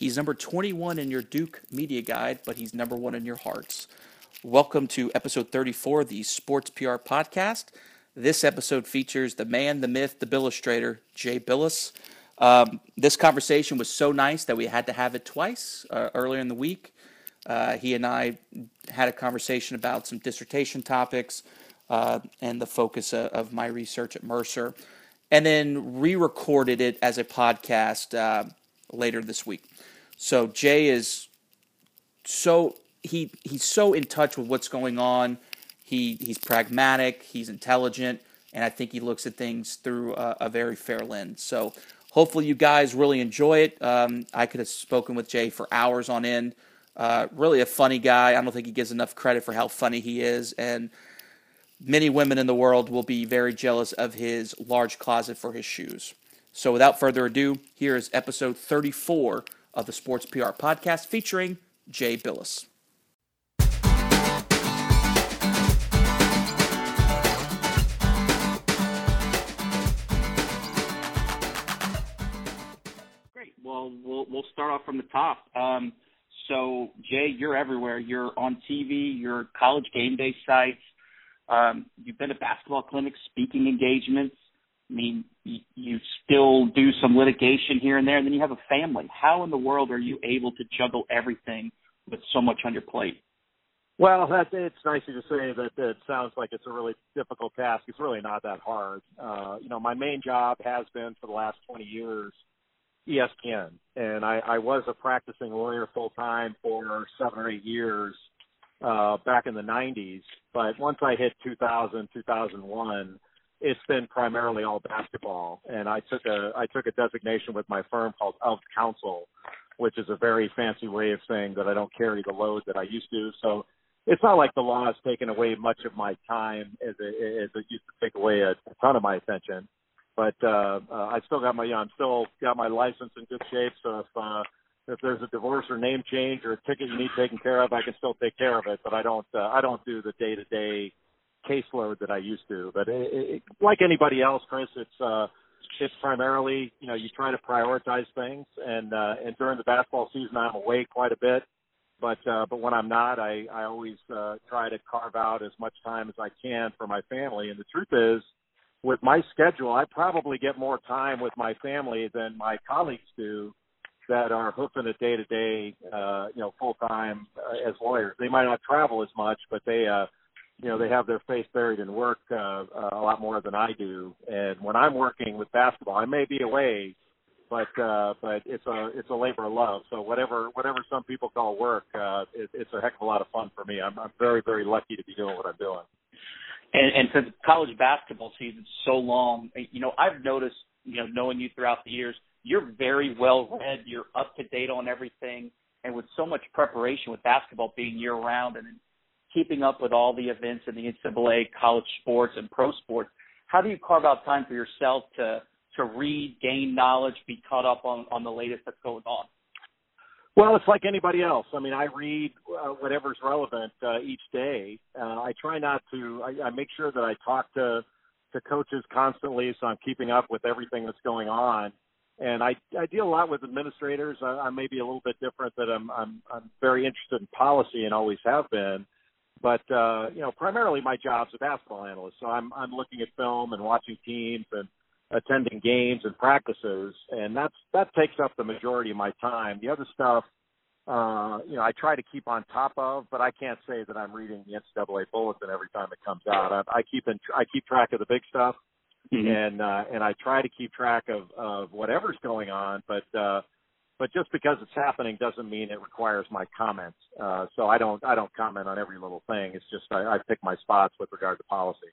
He's number 21 in your Duke Media Guide, but he's number one in your hearts. Welcome to episode 34 of the Sports PR Podcast. This episode features the man, the myth, the illustrator, Jay Bilas. Um, this conversation was so nice that we had to have it twice uh, earlier in the week. Uh, he and I had a conversation about some dissertation topics uh, and the focus of, of, my research at Mercer, and then re recorded it as a podcast uh, later this week. So Jay is so he he's so in touch with what's going on. He he's pragmatic, he's intelligent, and I think he looks at things through a, a very fair lens. So hopefully you guys really enjoy it. Um, I could have spoken with Jay for hours on end. Uh, really a funny guy. I don't think he gives enough credit for how funny he is, and many women in the world will be very jealous of his large closet for his shoes. So without further ado, here is episode 34 of the Sports PR podcast featuring Jay Bilas. Great. Well, we'll we'll start off from the top. Um, so, Jay, you're everywhere. You're on TV. You're college game day sites. Um, you've been to basketball clinics, speaking engagements. I mean, you, still do some litigation here and there, and then you have a family. How in the world are you able to juggle everything with so much on your plate? Well, that, it's nice to say that it sounds like it's a really difficult task. It's really not that hard. Uh, you know, my main job has been for the last 20 years ESPN, and I, I was a practicing lawyer full time for seven or eight years uh, back in the 90s. But once I hit 2000, 2001, it's been primarily all basketball. And I took a I took a designation with my firm called of counsel, which is a very fancy way of saying that I don't carry the load that I used to. So it's not like the law has taken away much of my time as it, as it used to take away a, a ton of my attention. But uh, uh, I still got my yeah, I'm still got my license in good shape. So if uh, if there's a divorce or name change or a ticket you need taken care of, I can still take care of it. But I don't uh, I don't do the day to day caseload that I used to. But it, it, like anybody else, Chris, it's uh, it's primarily you know you try to prioritize things, and uh, and during the basketball season I'm away quite a bit. But uh, but when I'm not, I I always uh, try to carve out as much time as I can for my family. And the truth is, with my schedule, I probably get more time with my family than my colleagues do that are hoofing it day to day, uh, you know, full time uh, as lawyers. They might not travel as much, but they, uh, you know, they have their face buried in work uh, uh, a lot more than I do. And when I'm working with basketball, I may be away, but uh, but it's a it's a labor of love. So whatever whatever some people call work, uh, it, it's a heck of a lot of fun for me. I'm, I'm very very lucky to be doing what I'm doing. And, and since college basketball season's so long, you know, I've noticed, you know, knowing you throughout the years, you're very well read. You're up to date on everything, and with so much preparation with basketball being year round and keeping up with all the events in the NCAA, college sports, and pro sports, how do you carve out time for yourself to to read, gain knowledge, be caught up on on the latest that's going on? Well, it's like anybody else. I mean, I read uh, whatever's relevant uh, each day. Uh, I try not to. I, I make sure that I talk to to coaches constantly, so I'm keeping up with everything that's going on. And I I deal a lot with administrators. I, I may be a little bit different. That I'm I'm I'm very interested in policy and always have been. But uh, you know, primarily my job's a basketball analyst, so I'm I'm looking at film and watching teams and attending games and practices, and that's that takes up the majority of my time. The other stuff, uh, you know, I try to keep on top of, but I can't say that I'm reading the NCAA bulletin every time it comes out. I, I keep in I keep track of the big stuff, mm-hmm. and uh, and I try to keep track of of whatever's going on, but. uh but just because it's happening doesn't mean it requires my comments. Uh, so I don't I don't comment on every little thing. It's just I, I pick my spots with regard to policy.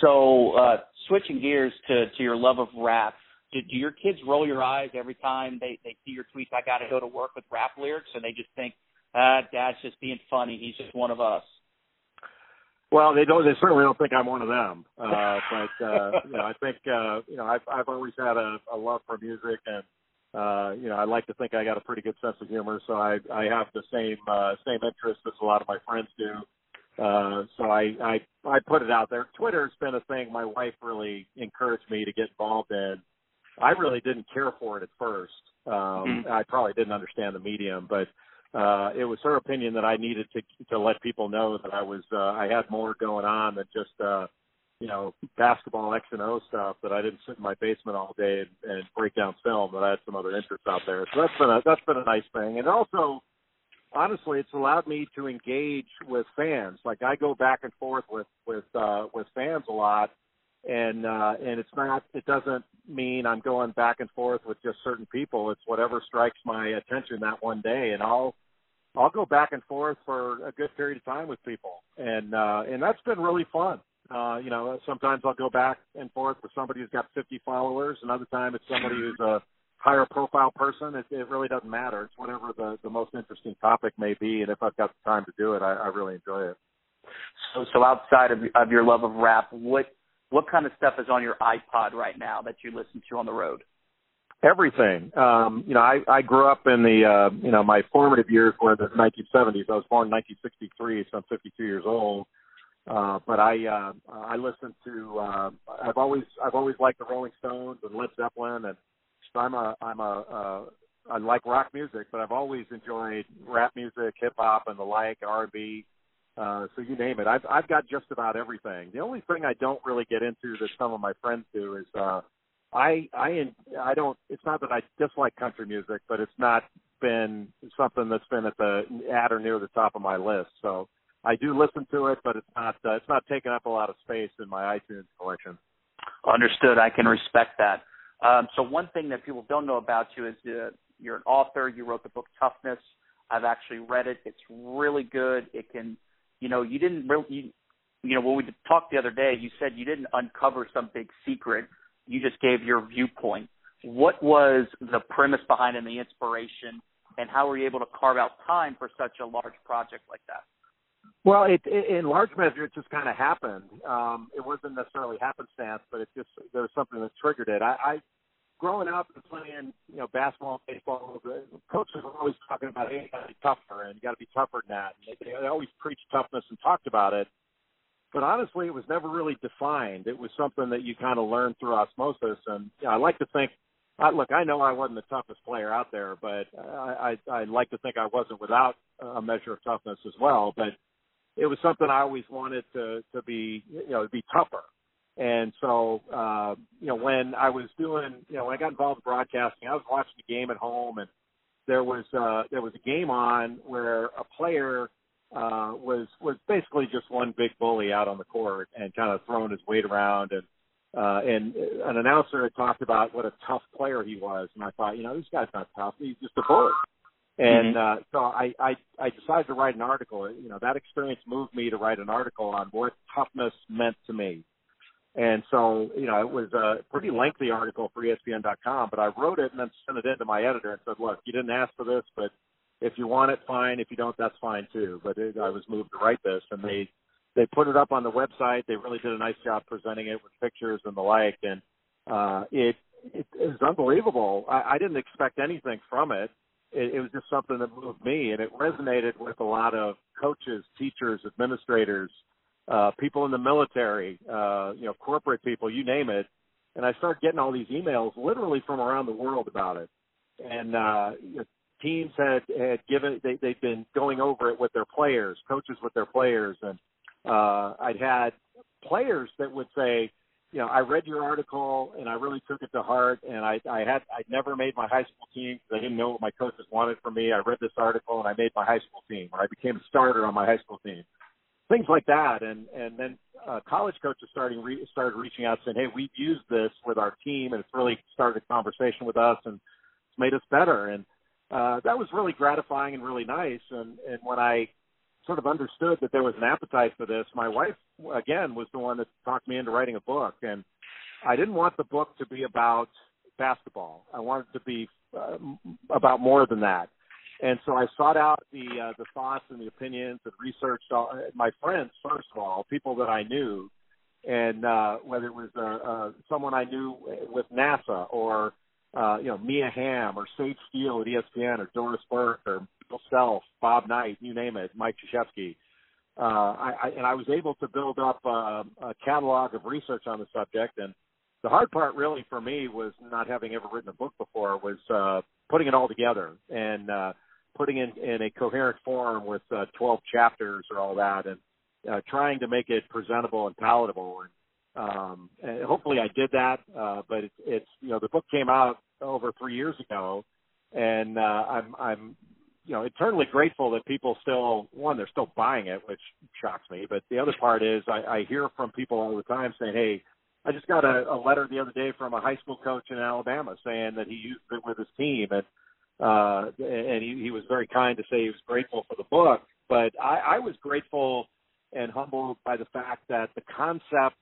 So uh, switching gears to to your love of rap, do, do your kids roll your eyes every time they they see your tweets? I got to go to work with rap lyrics, and they just think, ah, Dad's just being funny. He's just one of us. Well, they don't. They certainly don't think I'm one of them. Uh, but uh, you know, I think uh, you know I've I've always had a, a love for music, and uh, you know I like to think I got a pretty good sense of humor. So I I have the same uh, same interests as a lot of my friends do. Uh, so I, I I put it out there. Twitter's been a thing my wife really encouraged me to get involved in. I really didn't care for it at first, Um, mm-hmm. I probably didn't understand the medium, but uh, it was her opinion that I needed to to let people know that I was uh, I had more going on than just uh, you know basketball X and O stuff. That I didn't sit in my basement all day and, and break down film. That I had some other interests out there. So that's been a that's been a nice thing. And also, honestly, it's allowed me to engage with fans. Like I go back and forth with with uh, with fans a lot and uh and it's not it doesn't mean I'm going back and forth with just certain people. It's whatever strikes my attention that one day and I'll I'll go back and forth for a good period of time with people. And uh and that's been really fun. Uh, you know, sometimes I'll go back and forth with somebody who's got 50 followers. Another time it's somebody who's a higher profile person. It, it really doesn't matter. It's whatever the, the most interesting topic may be. And if I've got the time to do it, I, I really enjoy it. So, so outside of, of your love of rap, what what kind of stuff is on your iPod right now that you listen to on the road? Everything. Um, you know, I, I grew up in the, uh, you know, my formative years were the 1970s. I was born in 1963, so I'm 52 years old. Uh, but I, uh, I listen to, uh, I've always, I've always liked the Rolling Stones and Led Zeppelin, and so I'm a, I'm a, uh, I like rock music, but I've always enjoyed rap music, hip hop, and the like, R&B. Uh, so you name it. I've I've got just about everything. The only thing I don't really get into that some of my friends do is uh, I I I don't. It's not that I dislike country music, but it's not been something that's been at the at or near the top of my list. So I do listen to it, but it's not uh, it's not taking up a lot of space in my iTunes collection. Understood. I can respect that. Um, so one thing that people don't know about you is uh, you're an author. You wrote the book Toughness. I've actually read it. It's really good. It can you know, you didn't really, you, you know, when we talked the other day, you said you didn't uncover some big secret. You just gave your viewpoint. What was the premise behind and the inspiration, and how were you able to carve out time for such a large project like that? Well, it, it, in large measure, it just kind of happened. Um, it wasn't necessarily happenstance, but it just there was something that triggered it. I, I growing up and playing, you know, basketball and baseball, the coaches were always talking about, hey, you got to be tougher and you got to be tougher than that. And they, they always preached toughness and talked about it. But honestly, it was never really defined. It was something that you kind of learned through osmosis. And you know, I like to think, I, look, I know I wasn't the toughest player out there, but I, I, I like to think I wasn't without a measure of toughness as well. But it was something I always wanted to to be, you know, be tougher. And so, uh, you know, when I was doing, you know, when I got involved in broadcasting, I was watching the game at home, and there was uh, there was a game on where a player uh, was was basically just one big bully out on the court and kind of throwing his weight around, and uh, and an announcer had talked about what a tough player he was, and I thought, you know, this guy's not tough; he's just a bully. And mm-hmm. uh, so I, I I decided to write an article. You know, that experience moved me to write an article on what toughness meant to me and so, you know, it was a pretty lengthy article for ESPN.com, but I wrote it and then sent it in to my editor and said, look, you didn't ask for this, but if you want it, fine. If you don't, that's fine too. But it, I was moved to write this, and they they put it up on the website. They really did a nice job presenting it with pictures and the like, and uh, it it, it unbelievable. I, I didn't expect anything from it. It. It was just something that moved me, and it resonated with a lot of coaches, teachers, administrators, uh, people in the military, uh, you know, corporate people, you name it. And I started getting all these emails literally from around the world about it. And uh, teams had had given they they've been going over it with their players, coaches with their players, and uh, I'd had players that would say, you know, I read your article and I really took it to heart. And I, I had, I'd never made my high school team because I didn't know what my coaches wanted from me. I read this article and I made my high school team, or I became a starter on my high school team things like that. And and then uh, college coaches starting re- started reaching out saying, "Hey, we've used this with our team, and it's really started a conversation with us, and it's made us better." And uh, that was really gratifying and really nice. And and when I sort of understood that there was an appetite for this, my wife again was the one that talked me into writing a book, and I didn't want the book to be about basketball. I wanted it to be uh, about more than that. And so I sought out the uh, the thoughts and the opinions and researched all, my friends first of all, people that I knew, and uh, whether it was uh, uh, someone I knew with NASA or uh, you know Mia Hamm or Sage Steele at ESPN or Doris Burke or Bill Self, Bob Knight, you name it, Mike Krzyzewski. Uh, I, I, and I was able to build up uh, a catalog of research on the subject. And the hard part, really, for me, was not having ever written a book before. Was uh, putting it all together and uh, putting it in, a coherent form with uh, 12 chapters or all that, and uh, trying to make it presentable and palatable. And, um, and hopefully, I did that. Uh, but it's, it's you know the book came out over three years ago, and uh, I'm I'm you know eternally grateful that people still one they're still buying it, which shocks me. But the other part is I, I hear from people all the time saying, "Hey, I just got a, a letter the other day from a high school coach in Alabama saying that he used it with his team and uh and he, he was very kind to say he was grateful for the book. But I, I was grateful and humbled by the fact that the concept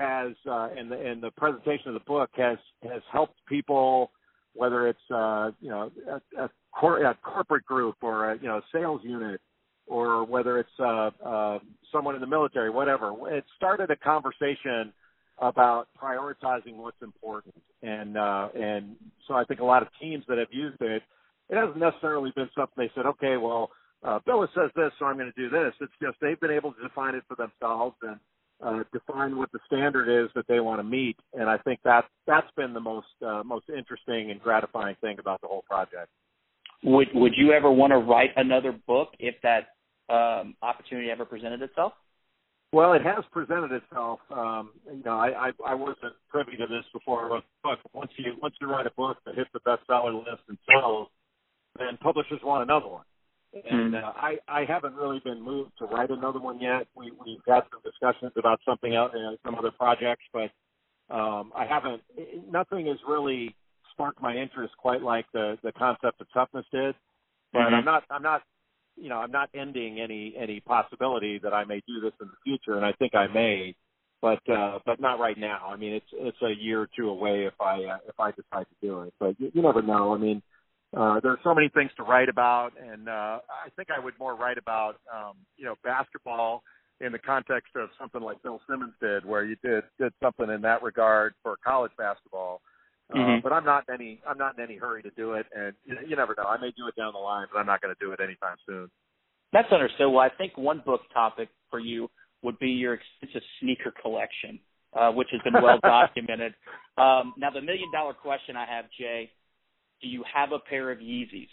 has uh, and the and the presentation of the book has has helped people whether it's uh, you know a, a, cor- a corporate group or a you know a sales unit or whether it's uh, uh, someone in the military, whatever. It started a conversation about prioritizing what's important, and uh, and so I think a lot of teams that have used it, it hasn't necessarily been something they said, okay, well, uh, Bilas says this, so I'm going to do this. It's just they've been able to define it for themselves and uh, define what the standard is that they want to meet, and I think that that's been the most uh, most interesting and gratifying thing about the whole project. Would Would you ever want to write another book if that um, opportunity ever presented itself? Well, it has presented itself. Um, you know, I, I I wasn't privy to this before I wrote the book. Once you once you write a book that hits the bestseller list and sells, then publishers want another one. And uh, I I haven't really been moved to write another one yet. We we've had some discussions about something else, know, some other projects, but um, I haven't. Nothing has really sparked my interest quite like the the concept of toughness did. But mm-hmm. I'm not I'm not you know I'm not ending any any possibility that I may do this in the future, and I think I may, but uh, but not right now. I mean, it's it's a year or two away if I uh, if I decide to do it. But you, you never know. I mean uh, there's so many things to write about, and uh, I think I would more write about, um, you know, basketball in the context of something like Bill Simmons did, where you did did something in that regard for college basketball. Uh, mm-hmm. But I'm not in any I'm not in any hurry to do it, and you, you never know. I may do it down the line, but I'm not going to do it anytime soon. That's understood. Well, I think one book topic for you would be your extensive sneaker collection, uh, which has been well documented. um, now, the million dollar question I have, Jay, do you have a pair of Yeezys?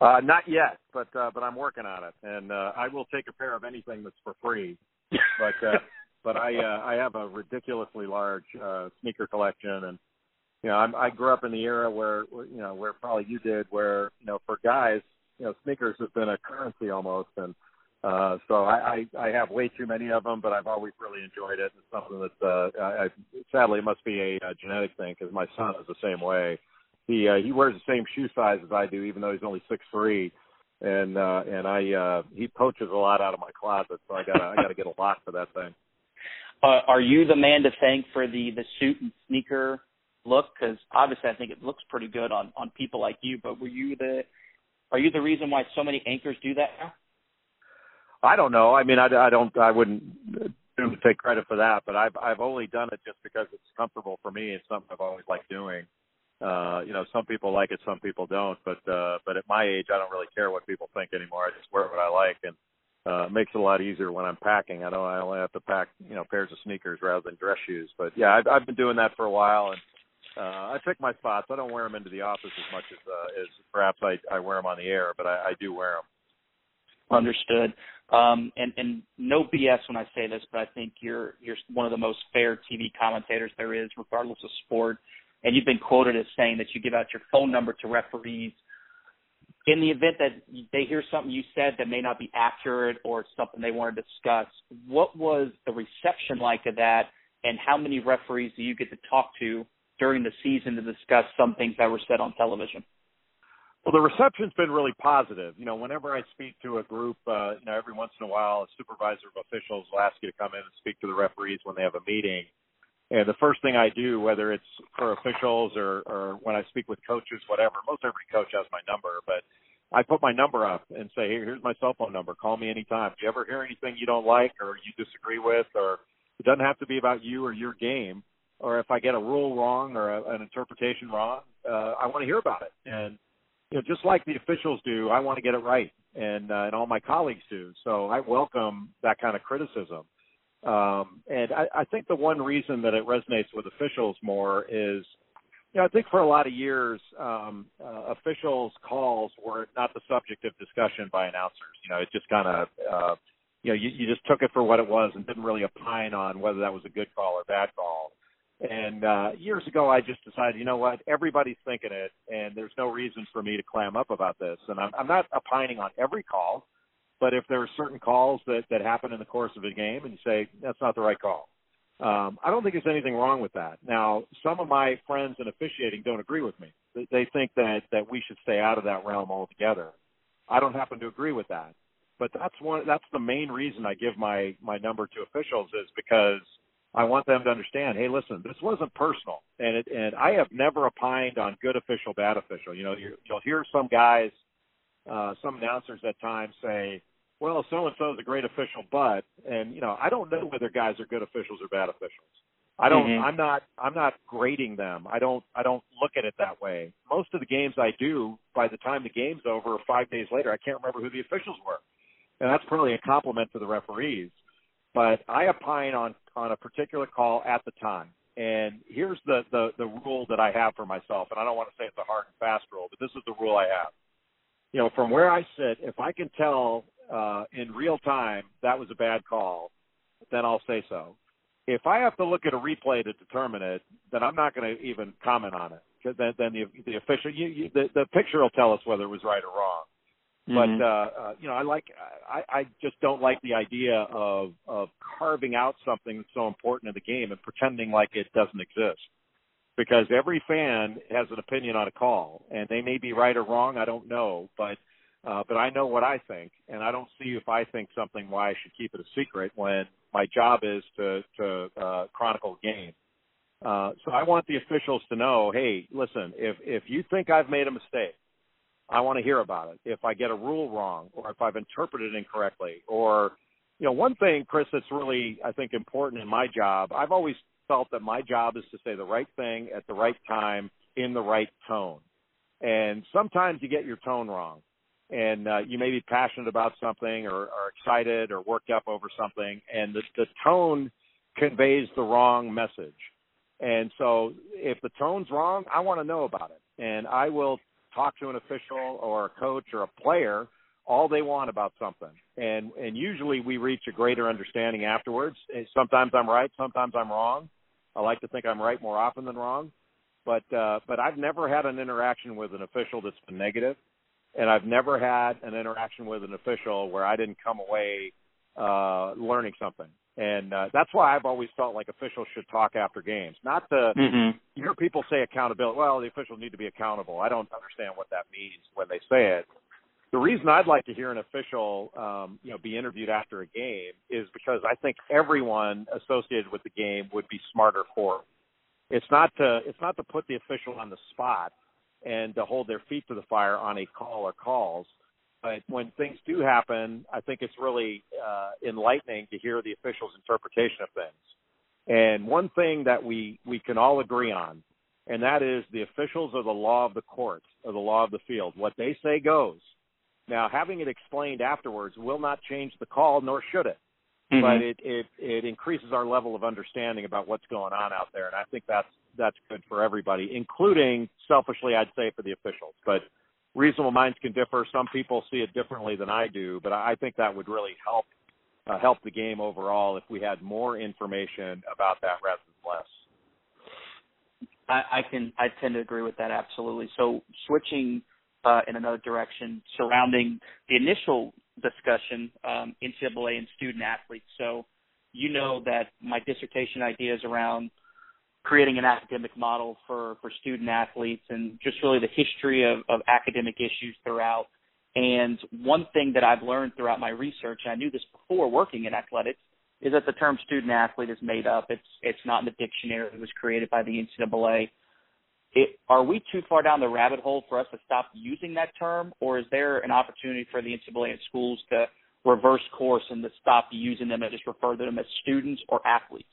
Uh, not yet, but uh, but I'm working on it, and uh, I will take a pair of anything that's for free. But uh, but I uh, I have a ridiculously large uh, sneaker collection, and you know I'm, I grew up in the era where you know where probably you did, where you know for guys you know sneakers have been a currency almost, and uh, so I, I I have way too many of them, but I've always really enjoyed it. It's something that uh, I, I sadly it must be a, a genetic thing because my son is the same way he uh, he wears the same shoe size as I do, even though he's only six three, and uh, and I uh, he poaches a lot out of my closet, so I gotta I gotta get a lock for that thing. Uh, are you the man to thank for the the suit and sneaker look? Because obviously, I think it looks pretty good on on people like you. But were you the are you the reason why so many anchors do that now? I don't know. I mean, I, I don't. I wouldn't take credit for that, but I've I've only done it just because it's comfortable for me. It's something I've always liked doing uh, you know, some people like it, some people don't. But uh, but at my age, I don't really care what people think anymore. I just wear what I like, and uh, it makes it a lot easier when I'm packing. I don't. I only have to pack, you know, pairs of sneakers rather than dress shoes. But yeah, I've, I've been doing that for a while, and uh, I pick my spots. I don't wear them into the office as much as uh, as perhaps I, I wear them on the air, but I, I do wear them. Understood. Um, and, and no BS when I say this, but I think you're you're one of the most fair TV commentators there is, regardless of sport and you've been quoted as saying that you give out your phone number to referees in the event that they hear something you said that may not be accurate or something they want to discuss. What was the reception like of that, and how many referees do you get to talk to during the season to discuss some things that were said on television? Well, the reception's been really positive. You know, whenever I speak to a group, uh, you know, every once in a while, a supervisor of officials will ask you to come in and speak to the referees when they have a meeting. And the first thing I do, whether it's for officials or, or when I speak with coaches, whatever, most every coach has my number, but I put my number up and say, Hey, here's my cell phone number. Call me anytime. If you ever hear anything you don't like or you disagree with, or it doesn't have to be about you or your game, or if I get a rule wrong or a, an interpretation wrong, uh, I want to hear about it. And you know, just like the officials do, I want to get it right, and uh, and all my colleagues do. So I welcome that kind of criticism. Um, and I, I think the one reason that it resonates with officials more is you know, I think for a lot of years, um, uh, officials' calls were not the subject of discussion by announcers. You know, it just kind of, uh, you know, you, you just took it for what it was and didn't really opine on whether that was a good call or bad call. And uh, years ago, I just decided, you know what, everybody's thinking it, and there's no reason for me to clam up about this. And I'm, I'm not opining on every call, but if there are certain calls that that happen in the course of a game, and you say that's not the right call, um, I don't think there's anything wrong with that. Now, some of my friends in officiating don't agree with me. They think that that we should stay out of that realm altogether. I don't happen to agree with that, but that's one. That's the main reason I give my my number to officials is because I want them to understand. Hey, listen, this wasn't personal, and it, and I have never opined on good official, bad official. You know, you'll hear some guys, uh, some announcers at times say well, so and so is a great official, but and you know, I don't know whether guys are good officials or bad officials. I don't mm-hmm. I'm not I'm not grading them. I don't I don't look at it that way. Most of the games I do, by the time the game's over, 5 days later, I can't remember who the officials were. And that's probably a compliment to the referees. But I opine on on a particular call at the time. And here's the, the, the rule that I have for myself, and I don't want to say it's a hard and fast rule, but this is the rule I have. You know, from where I sit, if I can tell uh, in real time that was a bad call, then I'll say so. If I have to look at a replay to determine it, then I'm not going to even comment on it. Then, then the the official, you, you, the, the picture will tell us whether it was right or wrong. Mm-hmm. But uh, uh, you know, I like I, I just don't like the idea of of carving out something that's so important in the game and pretending like it doesn't exist. Because every fan has an opinion on a call, and they may be right or wrong. I don't know, but uh, but I know what I think, and I don't see if I think something why I should keep it a secret when my job is to to uh, chronicle game. Uh, so I want the officials to know, hey, listen, if if you think I've made a mistake, I want to hear about it. If I get a rule wrong, or if I've interpreted incorrectly, or you know, one thing, Chris, that's really I think important in my job. I've always felt that my job is to say the right thing at the right time in the right tone. And sometimes you get your tone wrong and uh, you may be passionate about something or, or excited or worked up over something, and the, the tone conveys the wrong message. And so, if the tone's wrong, I want to know about it, and I will talk to an official or a coach or a player all they want about something. And and usually we reach a greater understanding afterwards. Sometimes I'm right, sometimes I'm wrong. I like to think I'm right more often than wrong. But uh, but I've never had an interaction with an official that's been negative and I've never had an interaction with an official where I didn't come away uh, learning something. And uh, that's why I've always felt like officials should talk after games. Not to mm-hmm. you hear people say accountability. Well, the officials need to be accountable. I don't understand what that means when they say it. The reason I'd like to hear an official, um, you know, be interviewed after a game is because I think everyone associated with the game would be smarter for it. It's not to it's not to put the official on the spot and to hold their feet to the fire on a call or calls. But when things do happen, I think it's really uh, enlightening to hear the officials' interpretation of things. And one thing that we, we can all agree on, and that is the officials are the law of the court, or the law of the field. What they say goes. Now, having it explained afterwards will not change the call, nor should it. Mm-hmm. But it, it it increases our level of understanding about what's going on out there, and I think that's that's good for everybody, including selfishly, I'd say for the officials. But reasonable minds can differ. Some people see it differently than I do, but I think that would really help uh, help the game overall if we had more information about that rather than less. I, I can I tend to agree with that absolutely. So switching uh, in another direction surrounding the initial discussion, um, NCAA and student athletes. So you know that my dissertation idea is around creating an academic model for, for student athletes and just really the history of, of academic issues throughout. And one thing that I've learned throughout my research, and I knew this before working in athletics, is that the term student athlete is made up. It's it's not in the dictionary. It was created by the NCAA. It, are we too far down the rabbit hole for us to stop using that term, or is there an opportunity for the NCAA and schools to reverse course and to stop using them and just refer to them as students or athletes?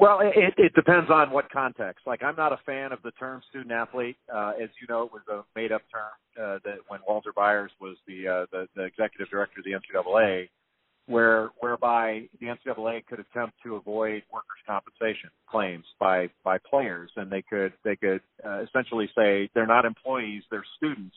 Well, it, it depends on what context. Like, I'm not a fan of the term student athlete. Uh, as you know, it was a made up term uh, that when Walter Byers was the, uh, the the executive director of the NCAA. where whereby the NCAA could attempt to avoid workers' compensation claims by by players, and they could they could uh, essentially say they're not employees, they're students.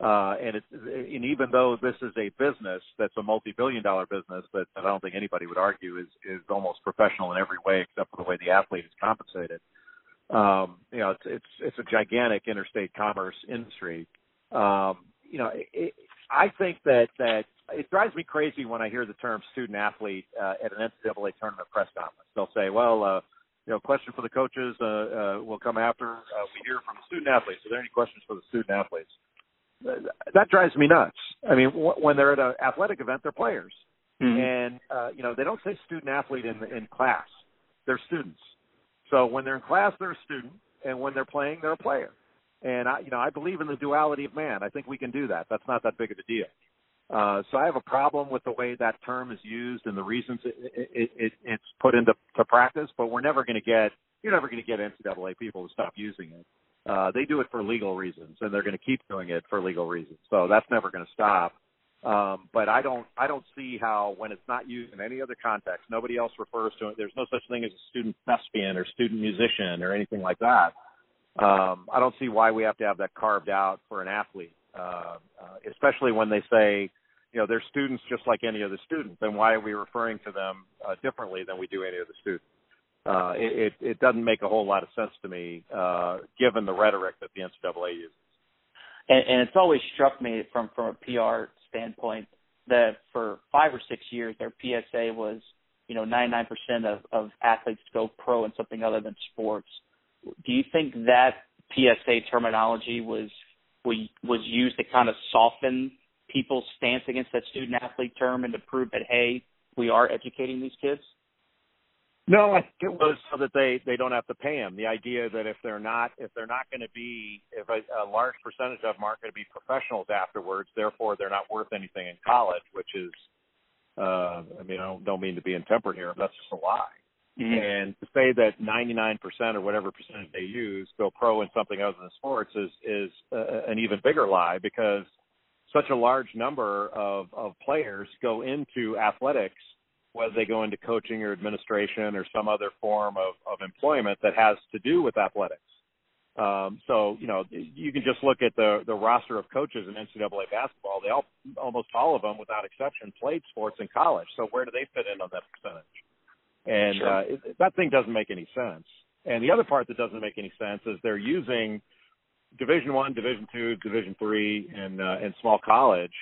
Uh, and it's and even though this is a business that's a multi-billion-dollar business that, that I don't think anybody would argue is is almost professional in every way except for the way the athlete is compensated. Um, you know, it's it's it's a gigantic interstate commerce industry. Um, you know, it, I think that that it drives me crazy when I hear the term student athlete uh, at an NCAA tournament press conference. They'll say, "Well, uh, you know, question for the coaches uh, uh, will come after uh, we hear from the student athletes. Are there any questions for the student athletes?" That drives me nuts. I mean, w- when they're at an athletic event, they're players, mm-hmm. and uh, you know they don't say student athlete in in class. They're students. So when they're in class, they're a student, and when they're playing, they're a player. And I, you know, I believe in the duality of man. I think we can do that. That's not that big of a deal. Uh, so I have a problem with the way that term is used and the reasons it, it, it, it's put into to practice. But we're never going to get you're never going to get NCAA people to stop using it. Uh, they do it for legal reasons, and they're going to keep doing it for legal reasons. So that's never going to stop. Um, but I don't I don't see how when it's not used in any other context, nobody else refers to it. There's no such thing as a student thespian or student musician or anything like that um, I don't see why we have to have that carved out for an athlete, uh, uh, especially when they say, you know, they're students just like any other student. Then why are we referring to them uh, differently than we do any other student? Uh, it, it, it doesn't make a whole lot of sense to me, uh, given the rhetoric that the NCAA uses. And, and it's always struck me from from a PR standpoint that for five or six years their PSA was, you know, 99% of, of athletes go pro in something other than sports do you think that PSA terminology was was used to kind of soften people's stance against that student athlete term and to prove that hey, we are educating these kids? No, I think it was so that they they don't have to pay them. The idea that if they're not if they're not going to be if a, a large percentage of them aren't going to be professionals afterwards, therefore they're not worth anything in college, which is, uh, I mean, I don't, don't mean to be intemperate here, but that's just a lie. Mm-hmm. And to say that 99% or whatever percentage they use go pro in something other than sports is is uh, an even bigger lie because such a large number of of players go into athletics whether they go into coaching or administration or some other form of of employment that has to do with athletics. Um, so you know you can just look at the the roster of coaches in NCAA basketball. They all almost all of them, without exception, played sports in college. So where do they fit in on that percentage? and sure. uh, it, that thing doesn't make any sense. And the other part that doesn't make any sense is they're using Division One, Division Two, Division Three, and uh, and small college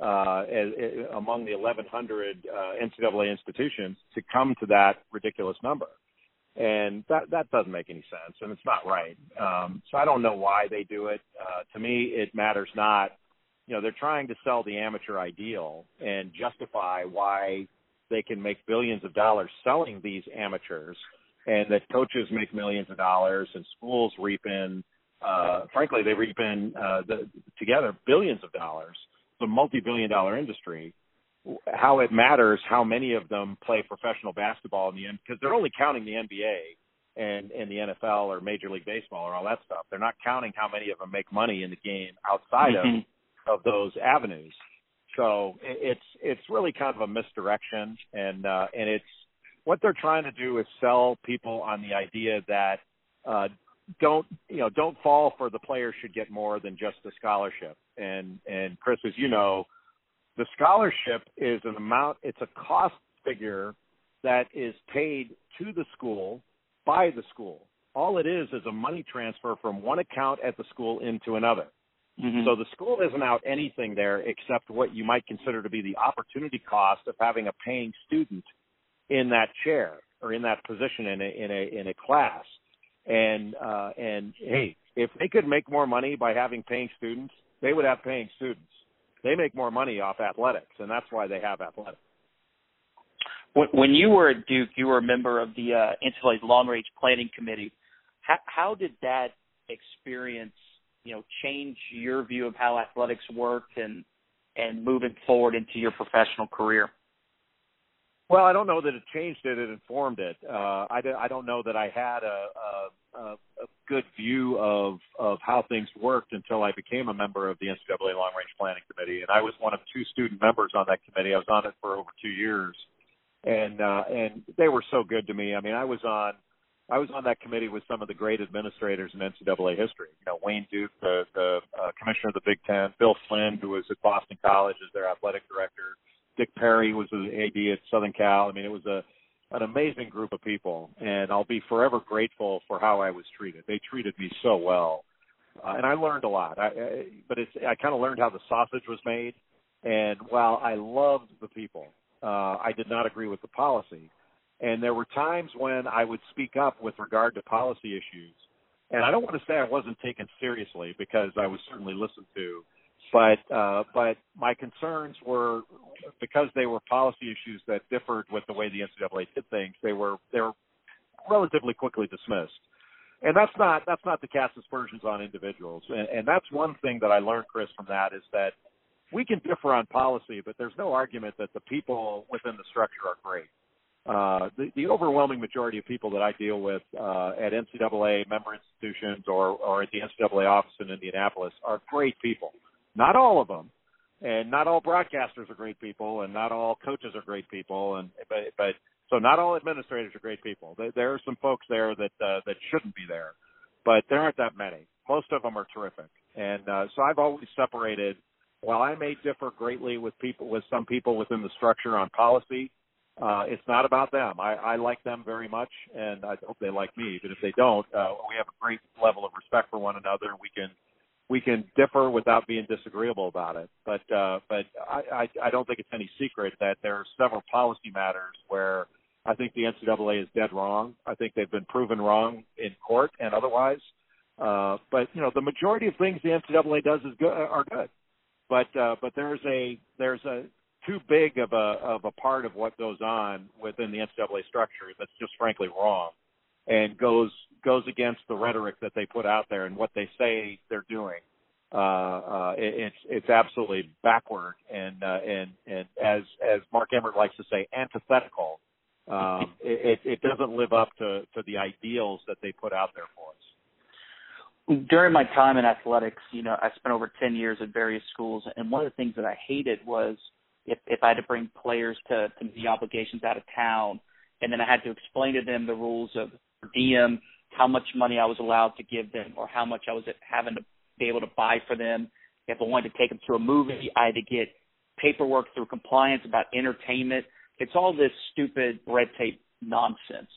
uh, as, as, among the 1,100 uh, NCAA institutions to come to that ridiculous number. And that that doesn't make any sense, and it's not right. Um, so I don't know why they do it. Uh, to me, it matters not. You know, they're trying to sell the amateur ideal and justify why they can make billions of dollars selling these amateurs, and that coaches make millions of dollars, and schools reap in, uh, frankly, they reap in uh, the, together billions of dollars. A multi-billion dollar industry. How it matters how many of them play professional basketball in the end, because they're only counting the NBA and and the NFL or Major League Baseball or all that stuff. They're not counting how many of them make money in the game outside mm-hmm. of of those avenues. So it's it's really kind of a misdirection, and uh, and it's what they're trying to do is sell people on the idea that uh, don't you know don't fall for the player should get more than just a scholarship. And and Chris, as you know, the scholarship is an amount. It's a cost figure that is paid to the school by the school. All it is is a money transfer from one account at the school into another. Mm-hmm. So the school isn't out anything there except what you might consider to be the opportunity cost of having a paying student in that chair or in that position in a in a in a class. And uh, and hey, if they could make more money by having paying students, they would have paying students. They make more money off athletics, and that's why they have athletics. When you were at Duke, you were a member of the uh, NCAA's Long Range Planning Committee. How, how did that experience you know change your view of how athletics work and and moving forward into your professional career? Well, I don't know that it changed it; it informed it. Uh, I, I don't know that I had a, a, a good view of of how things worked until I became a member of the NCAA Long Range Planning Committee, and I was one of two student members on that committee. I was on it for over two years, and uh, and they were so good to me. I mean, I was on I was on that committee with some of the great administrators in NCAA history. You know, Wayne Duke, the, the uh, commissioner of the Big Ten, Bill Flynn, who was at Boston College as their athletic director, Dick Perry was the AD at Southern Cal. I mean, it was a an amazing group of people, and I'll be forever grateful for how I was treated. They treated me so well, uh, and I learned a lot. I, I, but it's I kind of learned how the sausage was made, and while I loved the people, uh, I did not agree with the policy. And there were times when I would speak up with regard to policy issues. And I don't want to say I wasn't taken seriously because I was certainly listened to but uh, but my concerns were because they were policy issues that differed with the way the NCAA did things. They were they were relatively quickly dismissed, and that's not that's not to cast aspersions on individuals. And, and that's one thing that I learned, Chris, from that is that we can differ on policy, but there's no argument that the people within the structure are great. Uh, the, the overwhelming majority of people that I deal with uh, at NCAA member institutions or, or at the NCAA office in Indianapolis are great people. Not all of them, and not all broadcasters are great people, and not all coaches are great people, and but but so not all administrators are great people. There, there are some folks there that uh, that shouldn't be there, but there aren't that many. Most of them are terrific, and uh, so I've always separated. While I may differ greatly with people with some people within the structure on policy, uh, it's not about them. I, I like them very much, and I hope they like me. But if they don't, uh, we have a great level of respect for one another, we can we can differ without being disagreeable about it. But uh, but I, I, I don't think it's any secret that there are several policy matters where I think the NCAA is dead wrong. I think they've been proven wrong in court and otherwise. Uh, but you know, the majority of things the NCAA does is good are good. But uh, but there's a there's a too big of a of a part of what goes on within the NCAA structure that's just frankly wrong and goes goes against the rhetoric that they put out there and what they say they're doing. Uh, uh, it, it's it's absolutely backward and uh, and and as as Mark Emmert likes to say, antithetical. Um, it, it doesn't live up to to the ideals that they put out there for us. During my time in athletics, you know, I spent over ten years at various schools, and one of the things that I hated was if if I had to bring players to to the obligations out of town, and then I had to explain to them the rules of diem, how much money I was allowed to give them, or how much I was having to be able to buy for them. If I wanted to take them to a movie, I had to get paperwork through compliance about entertainment. It's all this stupid red tape nonsense.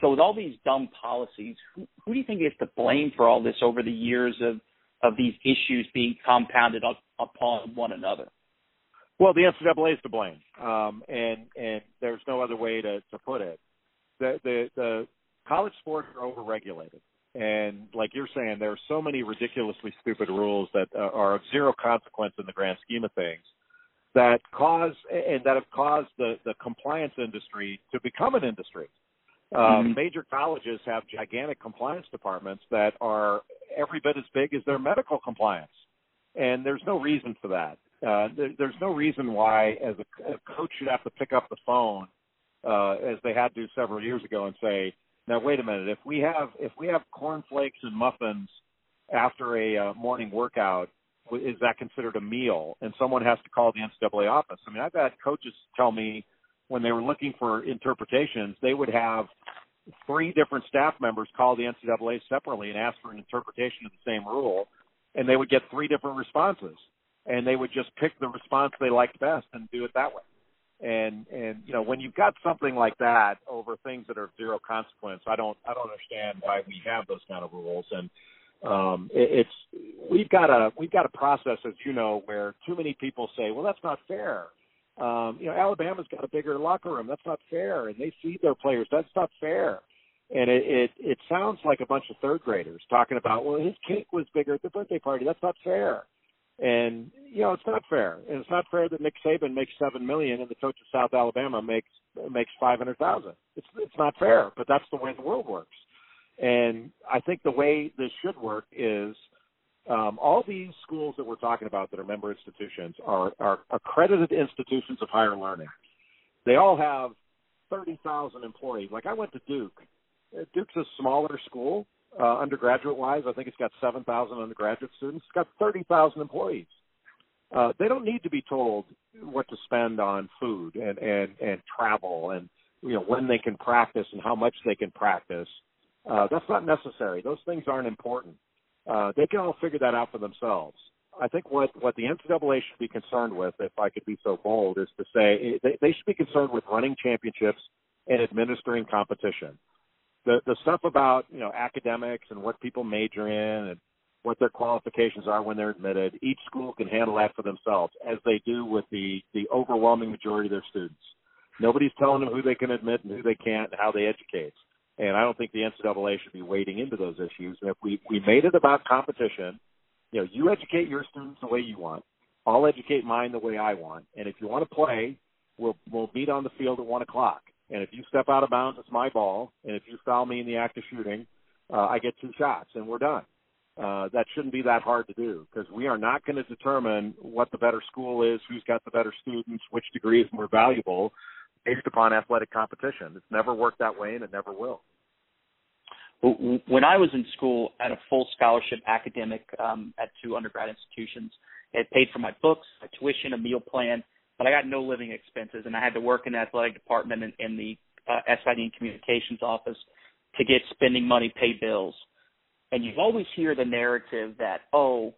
So with all these dumb policies, who, who do you think is to blame for all this over the years of of these issues being compounded up, upon one another? Well, the NCAA is to blame, um, and and there's no other way to to put it. The the the college sports are overregulated. And like you're saying, there are so many ridiculously stupid rules that uh, are of zero consequence in the grand scheme of things that cause and that have caused the, the compliance industry to become an industry. Um, mm-hmm. Major colleges have gigantic compliance departments that are every bit as big as their medical compliance, and there's no reason for that. Uh, there, there's no reason why, as a, a coach, should have to pick up the phone uh, as they had to several years ago and say, now wait a minute. If we have if we have cornflakes and muffins after a uh, morning workout, is that considered a meal? And someone has to call the NCAA office. I mean, I've had coaches tell me when they were looking for interpretations, they would have three different staff members call the NCAA separately and ask for an interpretation of the same rule, and they would get three different responses. And they would just pick the response they liked best and do it that way and and you know when you've got something like that over things that are zero consequence i don't i don't understand why we have those kind of rules. And um it, it's we've got a we've got a process as you know where too many people say well that's not fair. Um you know alabama's got a bigger locker room. That's not fair. And they feed their players. That's not fair. And it, it it sounds like a bunch of third graders talking about well his cake was bigger at the birthday party. That's not fair and you know, it's not fair. And it's not fair that Nick Saban makes seven million and the coach of South Alabama makes makes five hundred thousand. It's it's not fair, but that's the way the world works. And I think the way this should work is um, all these schools that we're talking about that are member institutions are, are accredited institutions of higher learning. They all have 30,000 employees. Like I went to Duke. Duke's a smaller school, uh, undergraduate wise. I think it's got 7,000 undergraduate students. It's got 30,000 employees. Uh, they don't need to be told what to spend on food and, and, and travel and, you know, when they can practice and how much they can practice. Uh, that's not necessary. Those things aren't important. Uh, they can all figure that out for themselves. I think what what the NCAA should be concerned with, if I could be so bold, is to say they, they should be concerned with running championships and administering competition. The the stuff about you know academics and what people major in and what their qualifications are when they're admitted, each school can handle that for themselves, as they do with the the overwhelming majority of their students. Nobody's telling them who they can admit and who they can't and how they educate. And I don't think the NCAA should be wading into those issues. And if we we made it about competition you know, you educate your students the way you want. I'll educate mine the way I want. And if you want to play, we'll we'll meet on the field at one o'clock. And if you step out of bounds, it's my ball. And if you foul me in the act of shooting, uh, I get two shots, and we're done. Uh, that shouldn't be that hard to do because we are not going to determine what the better school is, who's got the better students, which degree is more valuable based upon athletic competition. It's never worked that way, and it never will when I was in school at a full scholarship academic um, at two undergrad institutions, it paid for my books, my tuition, a meal plan, but I got no living expenses, and I had to work in the athletic department in, in the uh, SID and communications office to get spending money, pay bills. And you always hear the narrative that oh,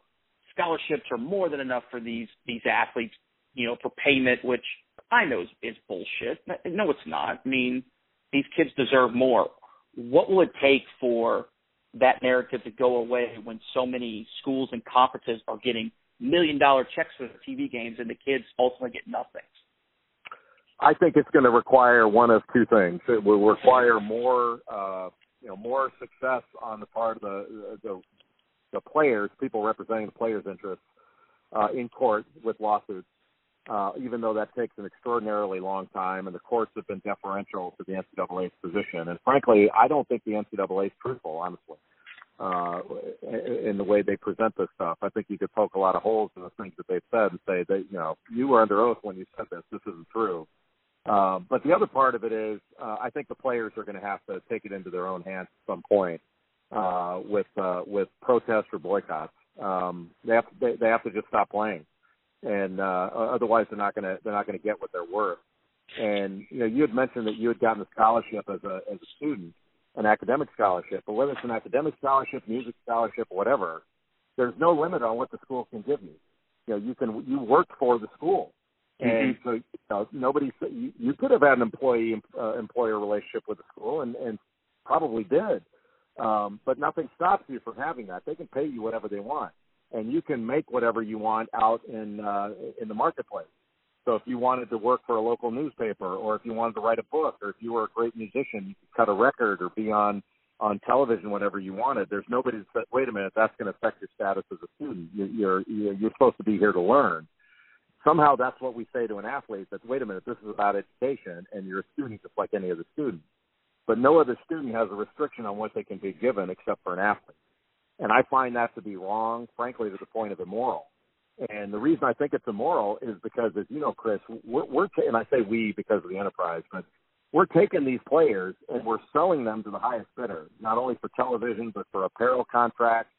scholarships are more than enough for these these athletes, you know, for payment, which I know is, is bullshit. No, it's not. I mean, these kids deserve more what will it take for that narrative to go away when so many schools and conferences are getting million dollar checks for the TV games and the kids ultimately get nothing? I think it's going to require one of two things. It will require more, uh, you know, more success on the part of the the, the players, people representing the players' interests uh, in court with lawsuits, uh, even though that takes an extraordinarily long time, and the courts have been deferential to the NCAA's position. And frankly, I don't think the NCAA is truthful, honestly, uh, in the way they present this stuff. I think you could poke a lot of holes in the things that they've said and say that you know you were under oath when you said this. This isn't true. Uh, but the other part of it is, uh, I think the players are going to have to take it into their own hands at some point uh, with uh, with protests or boycotts. Um, they have to, they, they have to just stop playing and uh, otherwise they're not going to they're not going to get what they're worth. And you know, you had mentioned that you had gotten a scholarship as a as a student, an academic scholarship, but whether it's an academic scholarship, music scholarship, whatever, there's no limit on what the school can give you. You know, you can you work for the school, and mm-hmm. so you know, nobody you, you could have had an employee uh, employer relationship with the school, and and probably did, um, but nothing stops you from having that. They can pay you whatever they want and you can make whatever you want out in uh, in the marketplace. So if you wanted to work for a local newspaper, or if you wanted to write a book, or if you were a great musician, you could cut a record or be on on television whatever you wanted. There's nobody that said, "Wait a minute, that's going to affect your status as a student. You're you're you're supposed to be here to learn." Somehow that's what we say to an athlete that, "Wait a minute, this is about education, and you're a student just like any other student." But no other student has a restriction on what they can be given except for an athlete. And I find that to be wrong, frankly, to the point of immoral. And the reason I think it's immoral is because, as you know, Chris, we're, we're ta- and I say we because of the enterprise, but we're taking these players and we're selling them to the highest bidder, not only for television but for apparel contracts,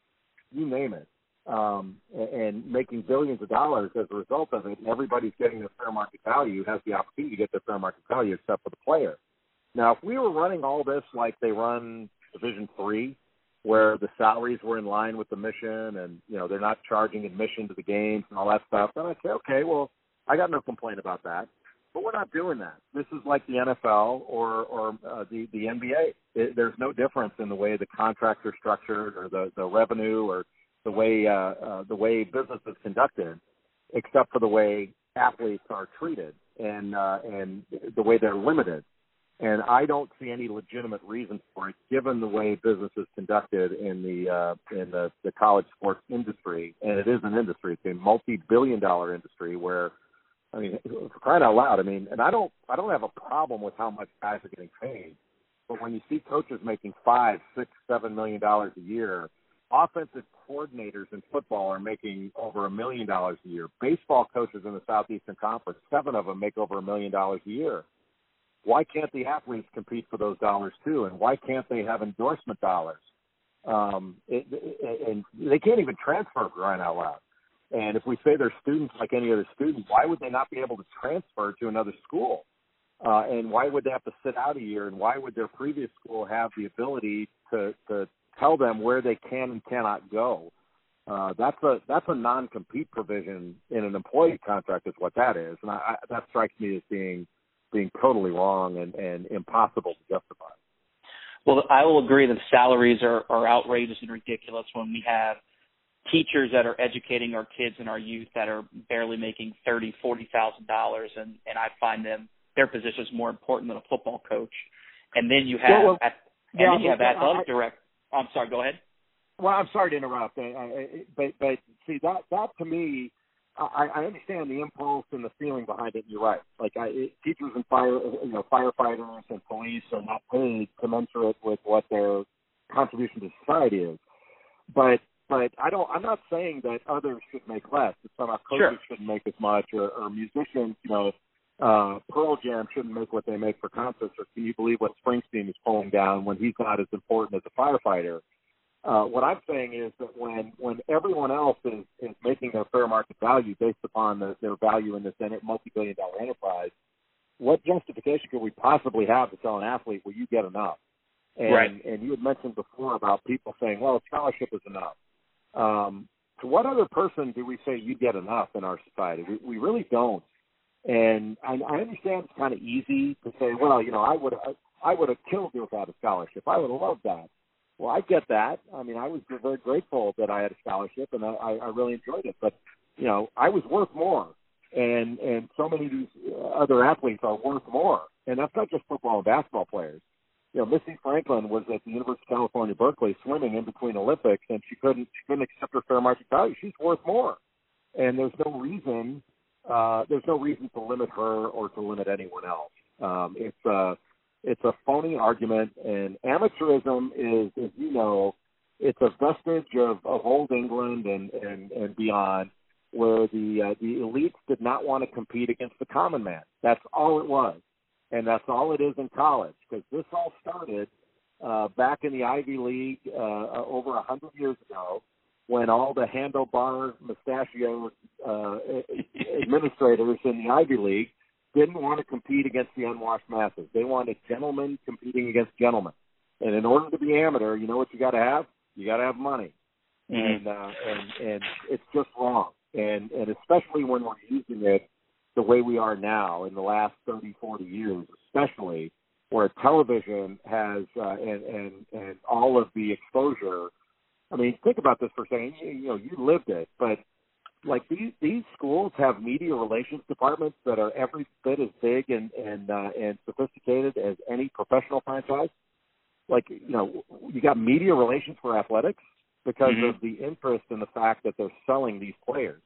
you name it, um, and, and making billions of dollars as a result of it. And everybody's getting their fair market value, has the opportunity to get their fair market value, except for the player. Now, if we were running all this like they run Division Three, where the salaries were in line with the mission and you know they're not charging admission to the games and all that stuff then i say okay well i got no complaint about that. But we're not doing that. This is like the nfl or or uh, the the nba it, there's no difference in the way the contracts are structured or the the revenue or the way uh, uh the way business is conducted except for the way athletes are treated and uh and the way they're limited and I don't see any legitimate reason for it, given the way business is conducted in the uh, in the, the college sports industry. And it is an industry; it's a multi-billion-dollar industry where, I mean, for crying out loud, I mean, and I don't I don't have a problem with how much guys are getting paid, but when you see coaches making five, six, seven million dollars a year, offensive coordinators in football are making over a million dollars a year. Baseball coaches in the Southeastern Conference, seven of them make over a million dollars a year why can't the athletes compete for those dollars too? And why can't they have endorsement dollars? Um, it, it, and they can't even transfer for out loud. And if we say they're students like any other student, why would they not be able to transfer to another school? Uh, and why would they have to sit out a year? And why would their previous school have the ability to, to tell them where they can and cannot go? Uh, that's a that's a non-compete provision in an employee contract is what that is, and I, I, that strikes me as being being totally wrong and, and impossible to justify. Well, I will agree that salaries are, are outrageous and ridiculous when we have teachers that are educating our kids and our youth that are barely making thirty, forty thousand dollars, and and I find them their position is more important than a football coach. And then you have well, well, and yeah, then you have athletic direct. I'm sorry. Go ahead. Well, I'm sorry to interrupt, but but see that that to me, I, I understand the impulse and the feeling behind it. You're right. Like I, it, teachers and fire, you know, firefighters and police are not paid commensurate with what their contribution to society is. But but I don't. I'm not saying that others should make less. That some coaches sure. shouldn't make as much, or, or musicians, you know, uh, Pearl Jam shouldn't make what they make for concerts. Or can you believe what Springsteen is pulling down when he's not as important as a firefighter? Uh, what I'm saying is that when when everyone else is, is making their fair market value based upon the, their value in this multi-billion dollar enterprise, what justification could we possibly have to tell an athlete, "Well, you get enough"? And, right. and you had mentioned before about people saying, "Well, scholarship is enough." Um, to what other person do we say you get enough in our society? We, we really don't. And I, I understand it's kind of easy to say, well, you know, I would I would have killed you without a scholarship. I would have loved that. Well, I get that. I mean, I was very grateful that I had a scholarship, and I, I really enjoyed it. But you know, I was worth more, and and so many of these other athletes are worth more, and that's not just football and basketball players. You know, Missy Franklin was at the University of California, Berkeley, swimming in between Olympics, and she couldn't she couldn't accept her fair market value. She's worth more, and there's no reason uh, there's no reason to limit her or to limit anyone else. Um, it's uh it's a phony argument, and amateurism is, as you know, it's a vestige of, of old England and, and, and beyond, where the uh, the elites did not want to compete against the common man. That's all it was, and that's all it is in college. Because this all started uh, back in the Ivy League uh, over a hundred years ago, when all the handlebar mustachioed uh, administrators in the Ivy League didn't want to compete against the unwashed masses. They wanted gentlemen competing against gentlemen. And in order to be amateur, you know what you got to have? You got to have money. Mm-hmm. And uh, and and it's just wrong. And and especially when we're using it the way we are now in the last 30, 40 years, especially where television has uh, and and and all of the exposure. I mean, think about this for a second. You, you know, you lived it, but like these these schools have media relations departments that are every bit as big and and uh, and sophisticated as any professional franchise. Like you know, you got media relations for athletics because mm-hmm. of the interest in the fact that they're selling these players.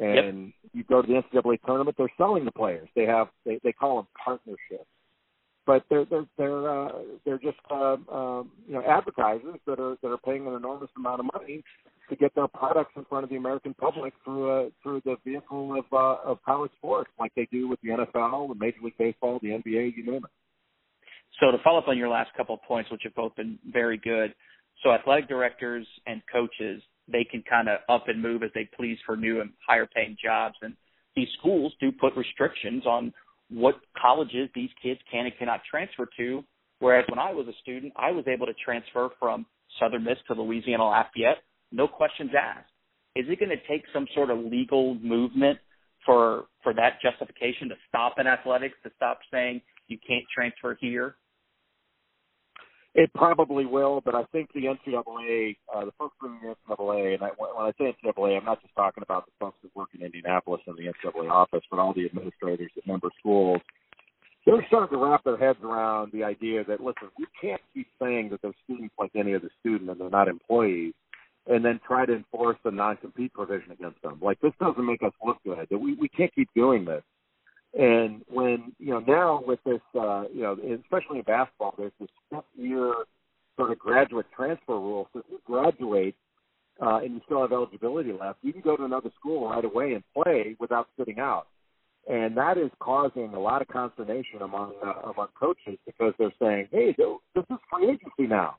And yep. you go to the NCAA tournament, they're selling the players. They have they they call them partnerships but they're they're they're uh, they're just uh, um, you know advertisers that are that are paying an enormous amount of money to get their products in front of the American public through uh, through the vehicle of uh, of college sports, like they do with the NFL, the Major League Baseball, the NBA, you name it. So to follow up on your last couple of points, which have both been very good, so athletic directors and coaches they can kind of up and move as they please for new and higher paying jobs, and these schools do put restrictions on what colleges these kids can and cannot transfer to. Whereas when I was a student, I was able to transfer from Southern Miss to Louisiana Lafayette, no questions asked. Is it going to take some sort of legal movement for for that justification to stop in athletics, to stop saying you can't transfer here? It probably will, but I think the NCAA, uh, the folks from the NCAA, and I, when I say NCAA, I'm not just talking about the folks that work in Indianapolis in the NCAA office, but all the administrators at member schools. They're starting to wrap their heads around the idea that listen, we can't keep saying that they're students like any other student and they're not employees, and then try to enforce the non-compete provision against them. Like this doesn't make us look good. We we can't keep doing this. And when you know now with this, uh, you know, especially in basketball, there's this step year sort of graduate transfer rule. So if you graduate uh, and you still have eligibility left, you can go to another school right away and play without sitting out. and that is causing a lot of consternation among uh, among coaches because they're saying, "Hey, this is free agency now."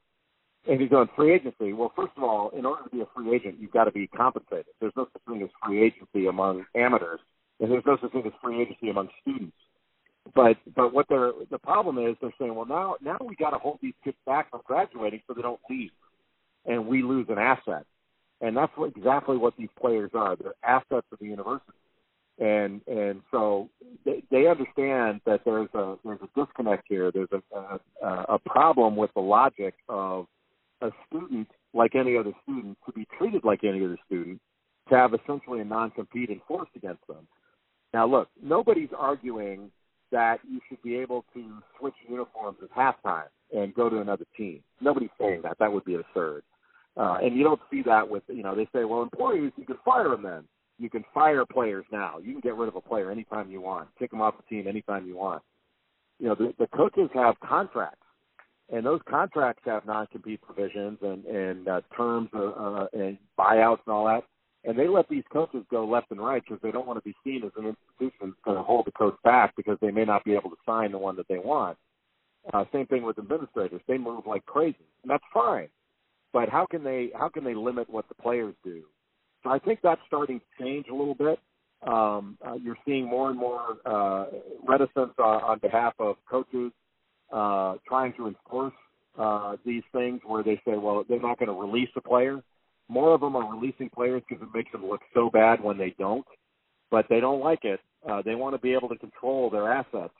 And he's going free agency. Well, first of all, in order to be a free agent, you've got to be compensated. There's no such thing as free agency among amateurs, and there's no such thing as free agency among students. But but what they're the problem is they're saying, well now now we got to hold these kids back from graduating so they don't leave, and we lose an asset, and that's what, exactly what these players are. They're assets of the university, and and so they, they understand that there's a there's a disconnect here. There's a a, a problem with the logic of a student like any other student to be treated like any other student to have essentially a non-compete enforced against them. Now, look, nobody's arguing that you should be able to switch uniforms at halftime and go to another team. Nobody's saying that. That would be absurd. Uh, and you don't see that with, you know, they say, well, employees, you can fire them then. You can fire players now. You can get rid of a player anytime you want, kick them off the team anytime you want. You know, the, the coaches have contracts, and those contracts have non-compete provisions and, and uh, terms uh, uh, and buyouts and all that and they let these coaches go left and right because they don't want to be seen as an institution that's going to hold the coach back because they may not be able to sign the one that they want. Uh, same thing with administrators; they move like crazy, and that's fine. But how can they how can they limit what the players do? So I think that's starting to change a little bit. Um, uh, you're seeing more and more uh, reticence uh, on behalf of coaches uh, trying to enforce uh, these things where they say, well, they're not going to release a player more of them are releasing players because it makes them look so bad when they don't, but they don't like it. Uh, they want to be able to control their assets.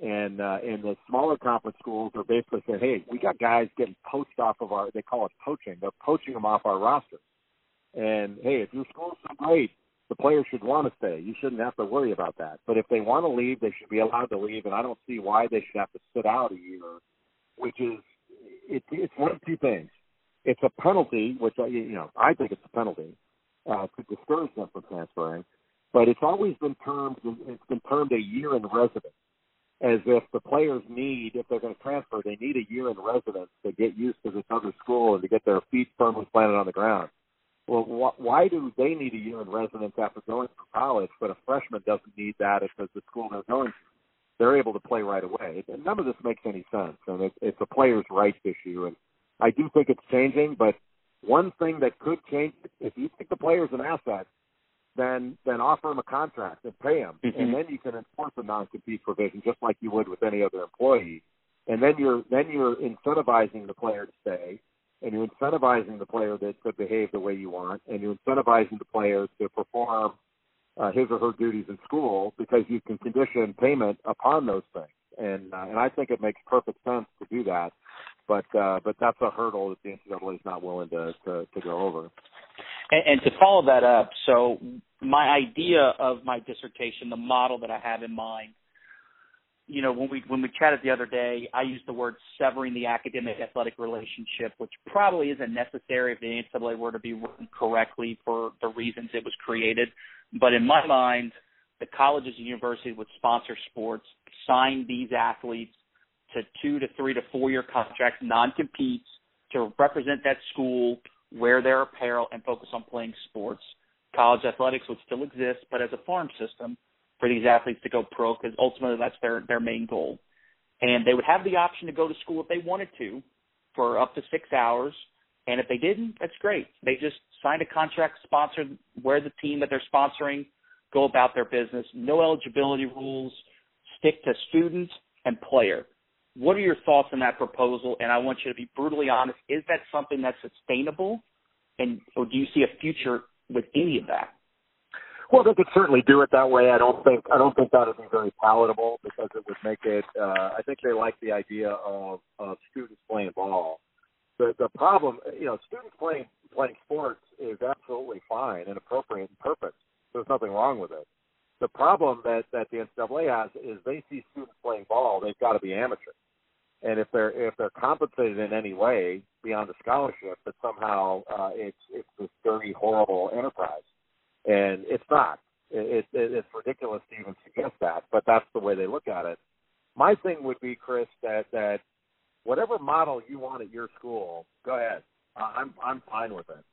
And uh, and the smaller conference schools are basically saying, hey, we got guys getting poached off of our. They call it poaching. They're poaching them off our roster. And hey, if your school's so great, the players should want to stay. You shouldn't have to worry about that. But if they want to leave, they should be allowed to leave. And I don't see why they should have to sit out a year, which is it, it's one of two things it's a penalty, which I, you know I think it's a penalty uh, to discourage them from transferring. But it's always been termed it's been termed a year in residence, as if the players need if they're going to transfer they need a year in residence to get used to this other school and to get their feet firmly planted on the ground. Well, wh- why do they need a year in residence after going through college, but a freshman doesn't need that because the school they're going to they're able to play right away? None of this makes any sense, and it, it's a players' rights issue. And I do think it's changing, but one thing that could change if you think the player's an asset, then then offer him a contract and pay him, mm-hmm. and then you can enforce a non-compete provision just like you would with any other employee, and then you're then you're incentivizing the player to stay, and you're incentivizing the player to, to behave the way you want, and you're incentivizing the player to perform uh, his or her duties in school because you can condition payment upon those things, and uh, and I think it makes perfect sense to do that but uh, but that's a hurdle that the NCAA is not willing to to, to go over. And, and to follow that up, so my idea of my dissertation, the model that I have in mind, you know, when we when we chatted the other day, I used the word severing the academic athletic relationship, which probably isn't necessary if the NCAA were to be written correctly for the reasons it was created. But in my mind, the colleges and universities would sponsor sports, sign these athletes to two to three to four year contracts, non competes to represent that school, wear their apparel, and focus on playing sports. College athletics would still exist, but as a farm system for these athletes to go pro, because ultimately that's their their main goal. And they would have the option to go to school if they wanted to for up to six hours. And if they didn't, that's great. They just signed a contract, sponsored, wear the team that they're sponsoring, go about their business. No eligibility rules. Stick to student and player. What are your thoughts on that proposal? And I want you to be brutally honest. Is that something that's sustainable? And or do you see a future with any of that? Well, they could certainly do it that way. I don't think I don't think that would be very palatable because it would make it. Uh, I think they like the idea of of students playing ball. The the problem, you know, students playing playing sports is absolutely fine and appropriate and perfect. There's nothing wrong with it. The problem that that the NCAA has is they see students playing ball, they've got to be amateur. And if they're if they're compensated in any way beyond a scholarship, that somehow uh, it's it's this dirty, horrible enterprise, and it's not. It, it, it's ridiculous to even suggest that, but that's the way they look at it. My thing would be, Chris, that that whatever model you want at your school, go ahead. I'm I'm fine with it.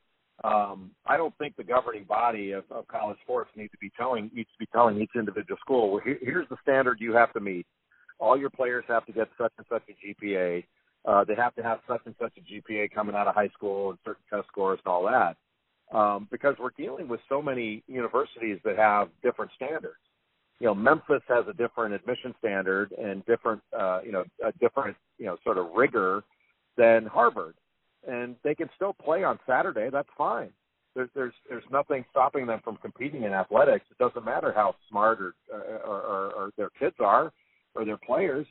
Um, I don't think the governing body of, of college sports needs to be telling needs to be telling each individual school, well, here, here's the standard you have to meet. All your players have to get such and such a GPA. Uh, they have to have such and such a GPA coming out of high school and certain test scores and all that. Um, because we're dealing with so many universities that have different standards. You know, Memphis has a different admission standard and different, uh, you know, a different, you know, sort of rigor than Harvard, and they can still play on Saturday. That's fine. There's there's there's nothing stopping them from competing in athletics. It doesn't matter how smart or or, or, or their kids are or their players.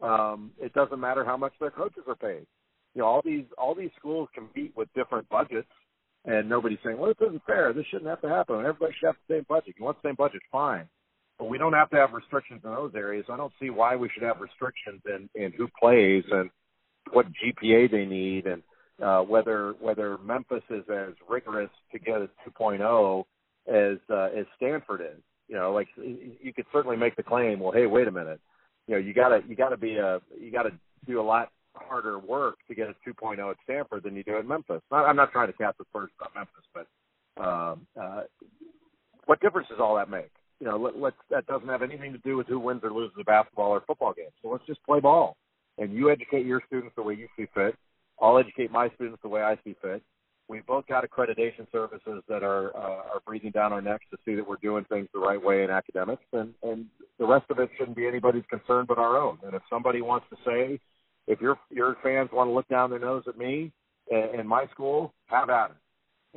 Um, it doesn't matter how much their coaches are paid. You know, all these all these schools compete with different budgets, and nobody's saying, "Well, this isn't fair. This shouldn't have to happen. Everybody should have the same budget. You want the same budget, fine." But we don't have to have restrictions in those areas. I don't see why we should have restrictions in in who plays and what GPA they need and uh, whether whether Memphis is as rigorous to get a 2.0 as uh, as Stanford is. You know, like you could certainly make the claim. Well, hey, wait a minute you know you gotta you gotta be a you gotta do a lot harder work to get a 2.0 at Stanford than you do at Memphis. I'm not trying to cast first on Memphis, but um, uh, what difference does all that make? You know, let, let's that doesn't have anything to do with who wins or loses a basketball or football game. So let's just play ball, and you educate your students the way you see fit. I'll educate my students the way I see fit. We've both got accreditation services that are uh, are breathing down our necks to see that we're doing things the right way in academics, and and the rest of it shouldn't be anybody's concern but our own. And if somebody wants to say, if your your fans want to look down their nose at me and, and my school, have at it.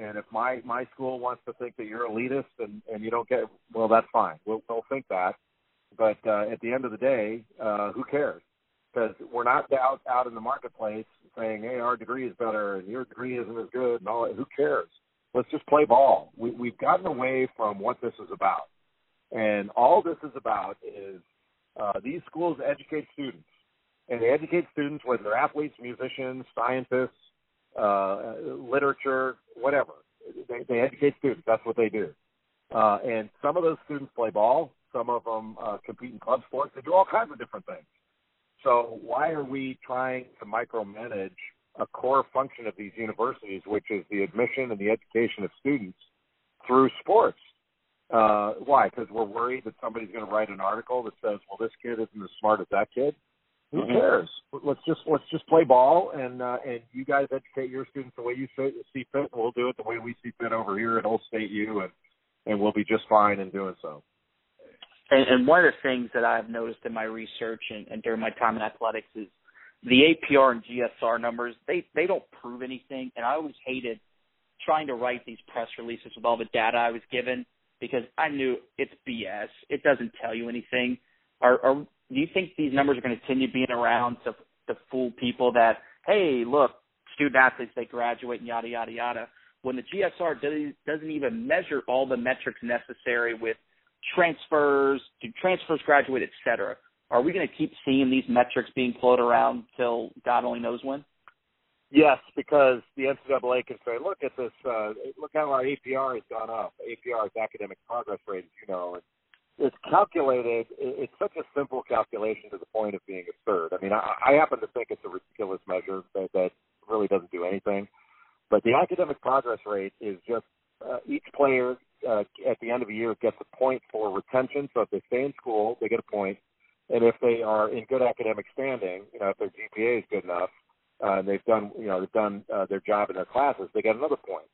And if my my school wants to think that you're elitist and and you don't get well, that's fine. We'll we'll think that. But uh, at the end of the day, uh, who cares? Because we're not out out in the marketplace saying, "Hey, our degree is better and your degree isn't as good," and all. That. Who cares? Let's just play ball. We, we've gotten away from what this is about, and all this is about is uh, these schools educate students, and they educate students whether they're athletes, musicians, scientists, uh, literature, whatever. They, they educate students. That's what they do. Uh, and some of those students play ball. Some of them uh, compete in club sports. They do all kinds of different things. So why are we trying to micromanage a core function of these universities, which is the admission and the education of students through sports? Uh, why? Because we're worried that somebody's going to write an article that says, "Well, this kid isn't as smart as that kid." Who mm-hmm. cares? Let's just let's just play ball, and uh, and you guys educate your students the way you see fit, and we'll do it the way we see fit over here at Old State U, and and we'll be just fine in doing so. And, and one of the things that I've noticed in my research and, and during my time in athletics is the APR and GSR numbers. They they don't prove anything, and I always hated trying to write these press releases with all the data I was given because I knew it's BS. It doesn't tell you anything. Are, are do you think these numbers are going to continue being around to to fool people that hey, look, student athletes they graduate and yada yada yada when the GSR doesn't doesn't even measure all the metrics necessary with transfers, do transfers graduate, et cetera. Are we going to keep seeing these metrics being floated around till God only knows when? Yes, because the NCAA can say, look at this, uh, look how our APR has gone up. APR is academic progress rate, as you know, and it's calculated. It's such a simple calculation to the point of being absurd. I mean, I, I happen to think it's a ridiculous measure that, that really doesn't do anything. But the academic progress rate is just uh, each player uh, at the end of the year gets a point for retention. So if they stay in school, they get a point. point, and if they are in good academic standing, you know, if their GPA is good enough, uh, and they've done, you know, they've done uh, their job in their classes, they get another point.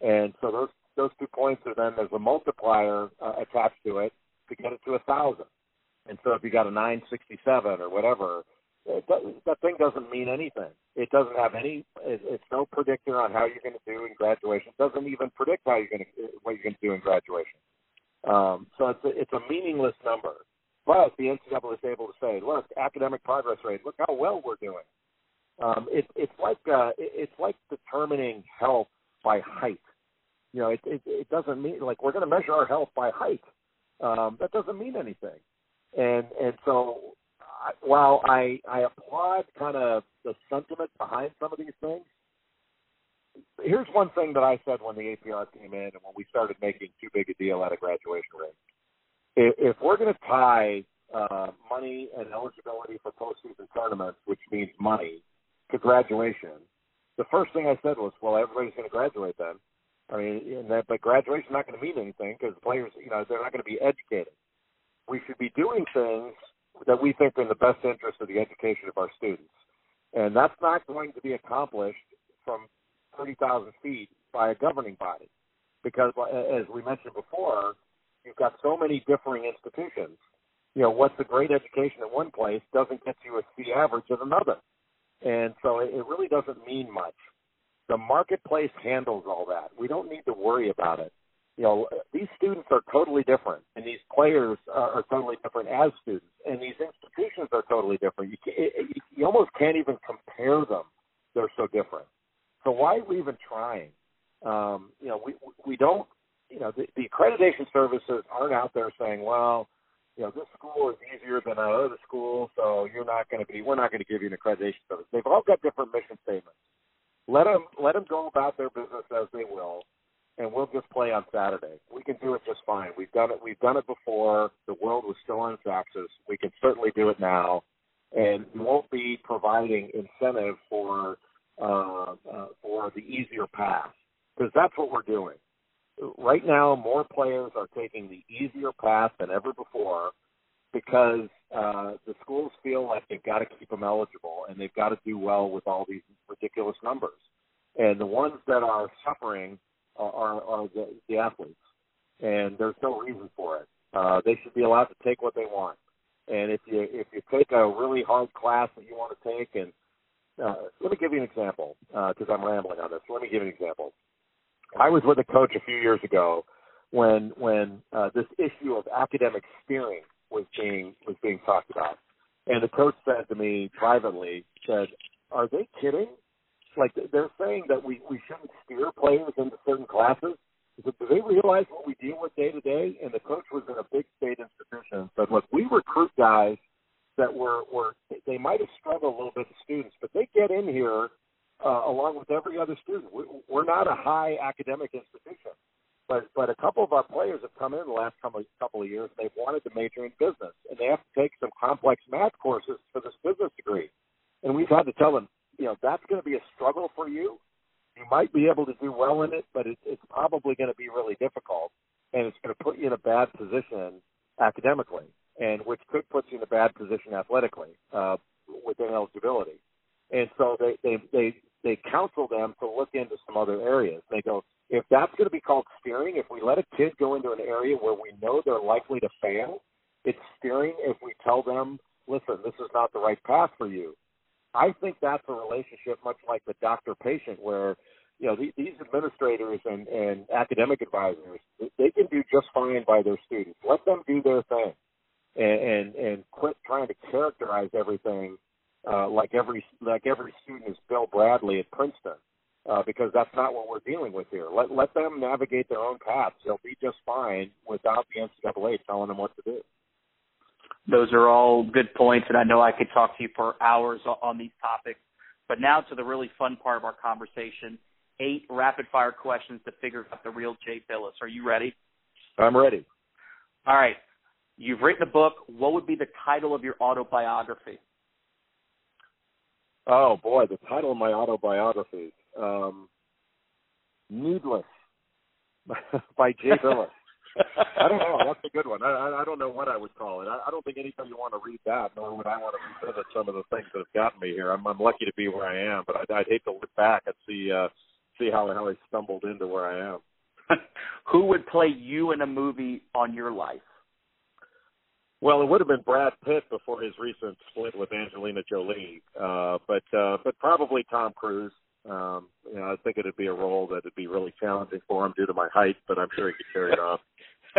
And so those those two points are then there's a multiplier uh, attached to it to get it to a thousand. And so if you got a 967 or whatever, that thing doesn't mean anything. It doesn't have any. It, it's no predictor on how you're going to do in graduation. It doesn't even predict how you're going to what you're going to do in graduation. Um, so it's a, it's a meaningless number. But the NCAA is able to say, look, academic progress rate. Look how well we're doing. Um, it, it's like uh, it, it's like determining health by height. You know, it, it, it doesn't mean like we're going to measure our health by height. Um, that doesn't mean anything. And and so while I I applaud kind of the sentiment behind some of these things, here's one thing that I said when the APR came in and when we started making too big a deal out of graduation rate. If, we're going to tie uh, money and eligibility for postseason tournaments, which means money, to graduation, the first thing I said was, well, everybody's going to graduate then. I mean, and that, but graduation's not going to mean anything because the players, you know, they're not going to be educated. We should be doing things that we think are in the best interest of the education of our students, and that's not going to be accomplished from 30,000 feet by a governing body, because as we mentioned before, you've got so many differing institutions. You know, what's a great education at one place doesn't get you a C average at another, and so it really doesn't mean much the marketplace handles all that. We don't need to worry about it. You know, these students are totally different, and these players are, are totally different as students, and these institutions are totally different. You, you, you almost can't even compare them. They're so different. So why are we even trying? Um, you know, we we don't. You know, the, the accreditation services aren't out there saying, well, you know, this school is easier than another school, so you're not going to be. We're not going to give you an accreditation service. They've all got different mission statements let them let them go about their business as they will, and we'll just play on Saturday. We can do it just fine. We've done it. We've done it before. The world was still on its. We can certainly do it now, and we won't be providing incentive for uh, uh, for the easier path because that's what we're doing. Right now, more players are taking the easier path than ever before because uh, the schools feel like they've got to keep them eligible and they've got to do well with all these ridiculous numbers. And the ones that are suffering are, are, the, the athletes, and there's no reason for it. Uh, they should be allowed to take what they want. And if you if you take a really hard class that you want to take, and uh, let me give you an example because uh, I'm rambling on this. Let me give you an example. I was with a coach a few years ago when when uh, this issue of academic steering was being was being talked about. And the coach said to me privately, said, "Are they kidding? Like they're saying that we we shouldn't steer players into certain classes. Said, Do they realize what we deal with day to day?" And the coach was in a big state institution. Said, "Look, we recruit guys that were were they might have struggled a little bit as students, but they get in here." Uh, along with every other student, we, we're not a high academic institution. But but a couple of our players have come in the last couple couple of years. They've wanted to major in business, and they have to take some complex math courses for this business degree. And we've had to tell them, know, that's going to be a struggle for you. You might be able to do well in it, but it, it's probably going to be really difficult, and it's going to put you in a bad position academically, and which could put you in a bad position athletically uh, with ineligibility. And so they they they they counsel them to look into some other areas. They go, if that's going to be called steering, if we let a kid go into an area where we know they're likely to fail, it's steering if we tell them, listen, this is not the right path for you. I think that's a relationship much like the doctor patient where you know these administrators and, and academic advisors they can do just fine by their students. Let them do their thing, and and, and quit trying to characterize everything uh, like every like every student is Bill Bradley at Princeton uh, because that's not what we're dealing with here. Let let them navigate their own paths. They'll be just fine without the NCAA telling them what to do. Those are all good points, and I know I could talk to you for hours on these topics. But now to the really fun part of our conversation: eight rapid fire questions to figure out the real Jay Bilas. Are you ready? I'm ready. All right. You've written a book. What would be the title of your autobiography? Oh boy, the title of my autobiography um, Needless by Jay Bilas. I don't know. That's a good one. I, I don't know what I would call it. I, I don't think anybody would want to read that, nor would I want to revisit some of the things that have gotten me here. I'm, I'm lucky to be where I am, but I'd, I'd hate to look back and see uh, see how how I stumbled into where I am. Who would play you in a movie on your life? Well, it would have been Brad Pitt before his recent split with Angelina Jolie, uh, but uh, but probably Tom Cruise. Um, you know, I think it'd be a role that would be really challenging for him due to my height, but I'm sure he could carry it off.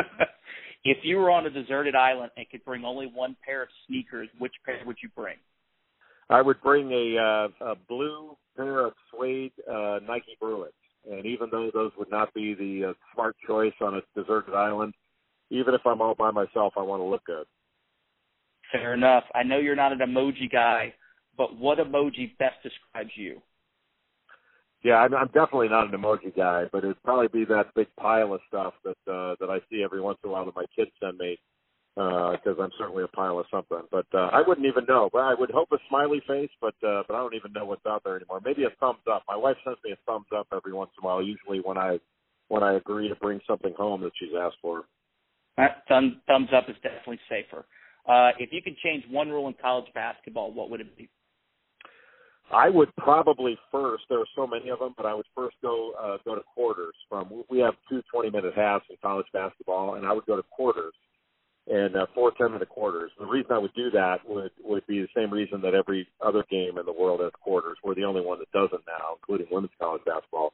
if you were on a deserted island and could bring only one pair of sneakers, which pair would you bring? I would bring a, uh, a blue pair of suede uh, Nike Bruins, and even though those would not be the uh, smart choice on a deserted island, even if I'm all by myself, I want to look good. Fair enough. I know you're not an emoji guy, but what emoji best describes you? Yeah, I'm, I'm definitely not an emoji guy, but it'd probably be that big pile of stuff that uh, that I see every once in a while that my kids send me, because uh, I'm certainly a pile of something. But uh, I wouldn't even know. But I would hope a smiley face, but uh, but I don't even know what's out there anymore. Maybe a thumbs up. My wife sends me a thumbs up every once in a while, usually when I when I agree to bring something home that she's asked for. Thumbs, thumbs up is definitely safer. Uh, if you could change one rule in college basketball, what would it be? I would probably first. There are so many of them, but I would first go uh, go to quarters. From we have two 20 minute halves in college basketball, and I would go to quarters and uh, four 10 minute quarters. The reason I would do that would would be the same reason that every other game in the world has quarters. We're the only one that doesn't now, including women's college basketball.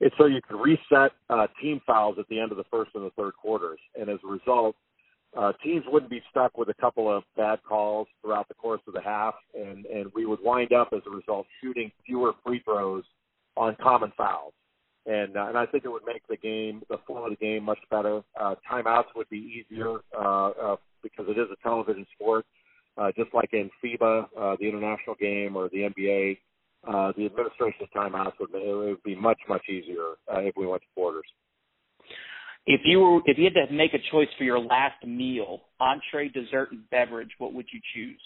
It's so you can reset uh, team fouls at the end of the first and the third quarters, and as a result, uh, teams wouldn't be stuck with a couple of bad calls throughout the course of the half, and and we would wind up as a result shooting fewer free throws on common fouls, and uh, and I think it would make the game, the flow of the game, much better. Uh, timeouts would be easier uh, uh, because it is a television sport, uh, just like in FIBA, uh, the international game, or the NBA. Uh, the administration timeouts would, it would be much much easier uh, if we went to quarters. If you were, if you had to make a choice for your last meal, entree, dessert, and beverage, what would you choose?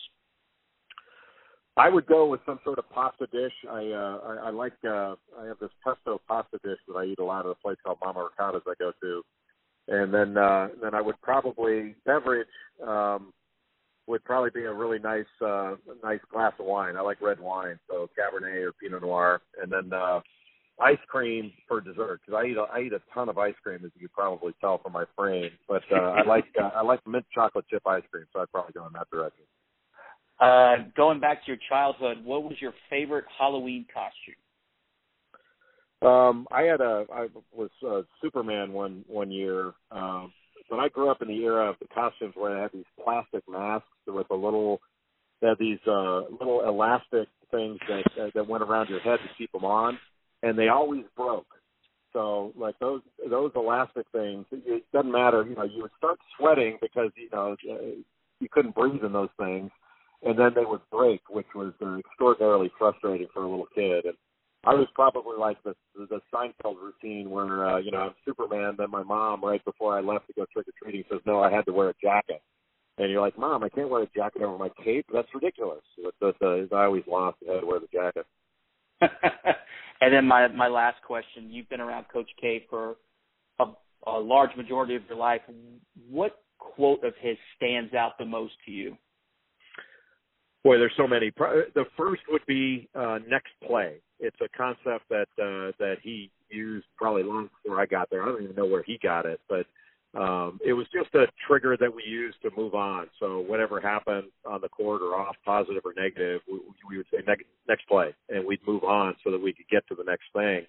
I would go with some sort of pasta dish. I uh, I, I like uh, I have this pesto pasta dish that I eat a lot at a place called Mama Ricotta's I go to, and then uh, then I would probably beverage um, would probably be a really nice uh, nice glass of wine. I like red wine, so Cabernet or Pinot Noir, and then uh, ice cream for dessert because I eat a, I eat a ton of ice cream as you can probably tell from my frame. But uh, I like uh, I like mint chocolate chip ice cream, so I'd probably go in that direction. Uh, going back to your childhood, what was your favorite Halloween costume? Um, I had a I was uh, Superman one one year. Um, but I grew up in the era of the costumes where they had these plastic masks with a little they had these uh little elastic things that that went around your head to keep them on and they always broke. So like those those elastic things, it doesn't matter. You know, you would start sweating because you know you couldn't breathe in those things, and then they would break, which was uh, extraordinarily frustrating for a little kid. And I was probably like the the Seinfeld routine where uh, you know I'm Superman, then my mom right before I left to go trick or treating says no, I had to wear a jacket. And you're like, Mom, I can't wear a jacket over my cape. That's ridiculous. But, but uh, I always lost and had to wear the jacket. And then my my last question: You've been around Coach K for a, a large majority of your life. What quote of his stands out the most to you? Boy, there's so many. The first would be uh, next play. It's a concept that uh, that he used probably long before I got there. I don't even know where he got it, but um, it was just a trigger that we used to move on. So whatever happened on the court or off, positive or negative, we, we would say next, next play, and we'd move on so that we could get to the next thing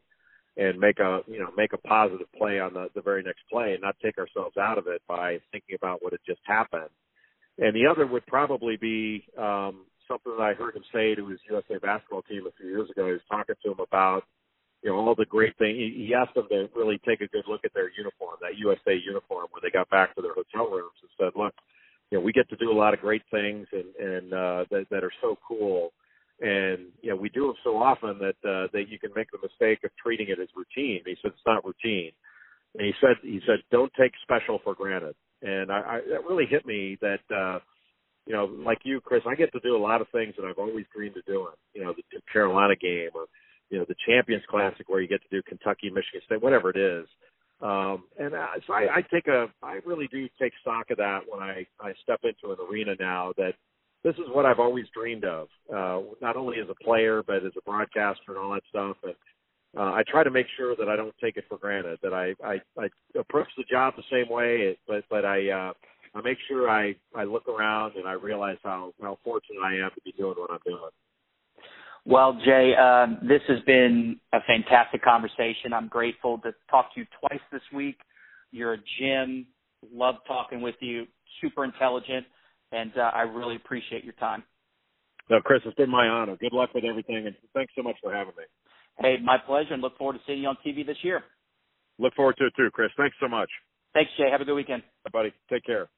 and make a you know make a positive play on the, the very next play and not take ourselves out of it by thinking about what had just happened. And the other would probably be um, something that I heard him say to his USA basketball team a few years ago. He was talking to him about you know all the great things. He, asked them to really take a good look at their uniform, that USA uniform, when they got back to their hotel rooms, and said, "Look, you know, we get to do a lot of great things, and and uh, that that are so cool." And you know, we do them so often that uh, that you can make the mistake of treating it as routine. He said it's not routine. And he said he said don't take special for granted. And I, I that really hit me that uh you know, like you, Chris, I get to do a lot of things that I've always dreamed of doing. You know, the Carolina game or you know the Champions Classic where you get to do Kentucky, Michigan State, whatever it is. Um, and uh, so I, I take a, I really do take stock of that when I I step into an arena now that this is what I've always dreamed of, uh, not only as a player but as a broadcaster and all that stuff. And uh, I try to make sure that I don't take it for granted. That I I, I approach the job the same way, but but I. Uh, I make sure I I look around and I realize how how fortunate I am to be doing what I'm doing. Well, Jay, um, this has been a fantastic conversation. I'm grateful to talk to you twice this week. You're a gem. Love talking with you. Super intelligent, and uh, I really appreciate your time. No, Chris, it's been my honor. Good luck with everything, and thanks so much for having me. Hey, my pleasure, and look forward to seeing you on TV this year. Look forward to it too, Chris. Thanks so much. Thanks, Jay. Have a good weekend. Bye, buddy. Take care.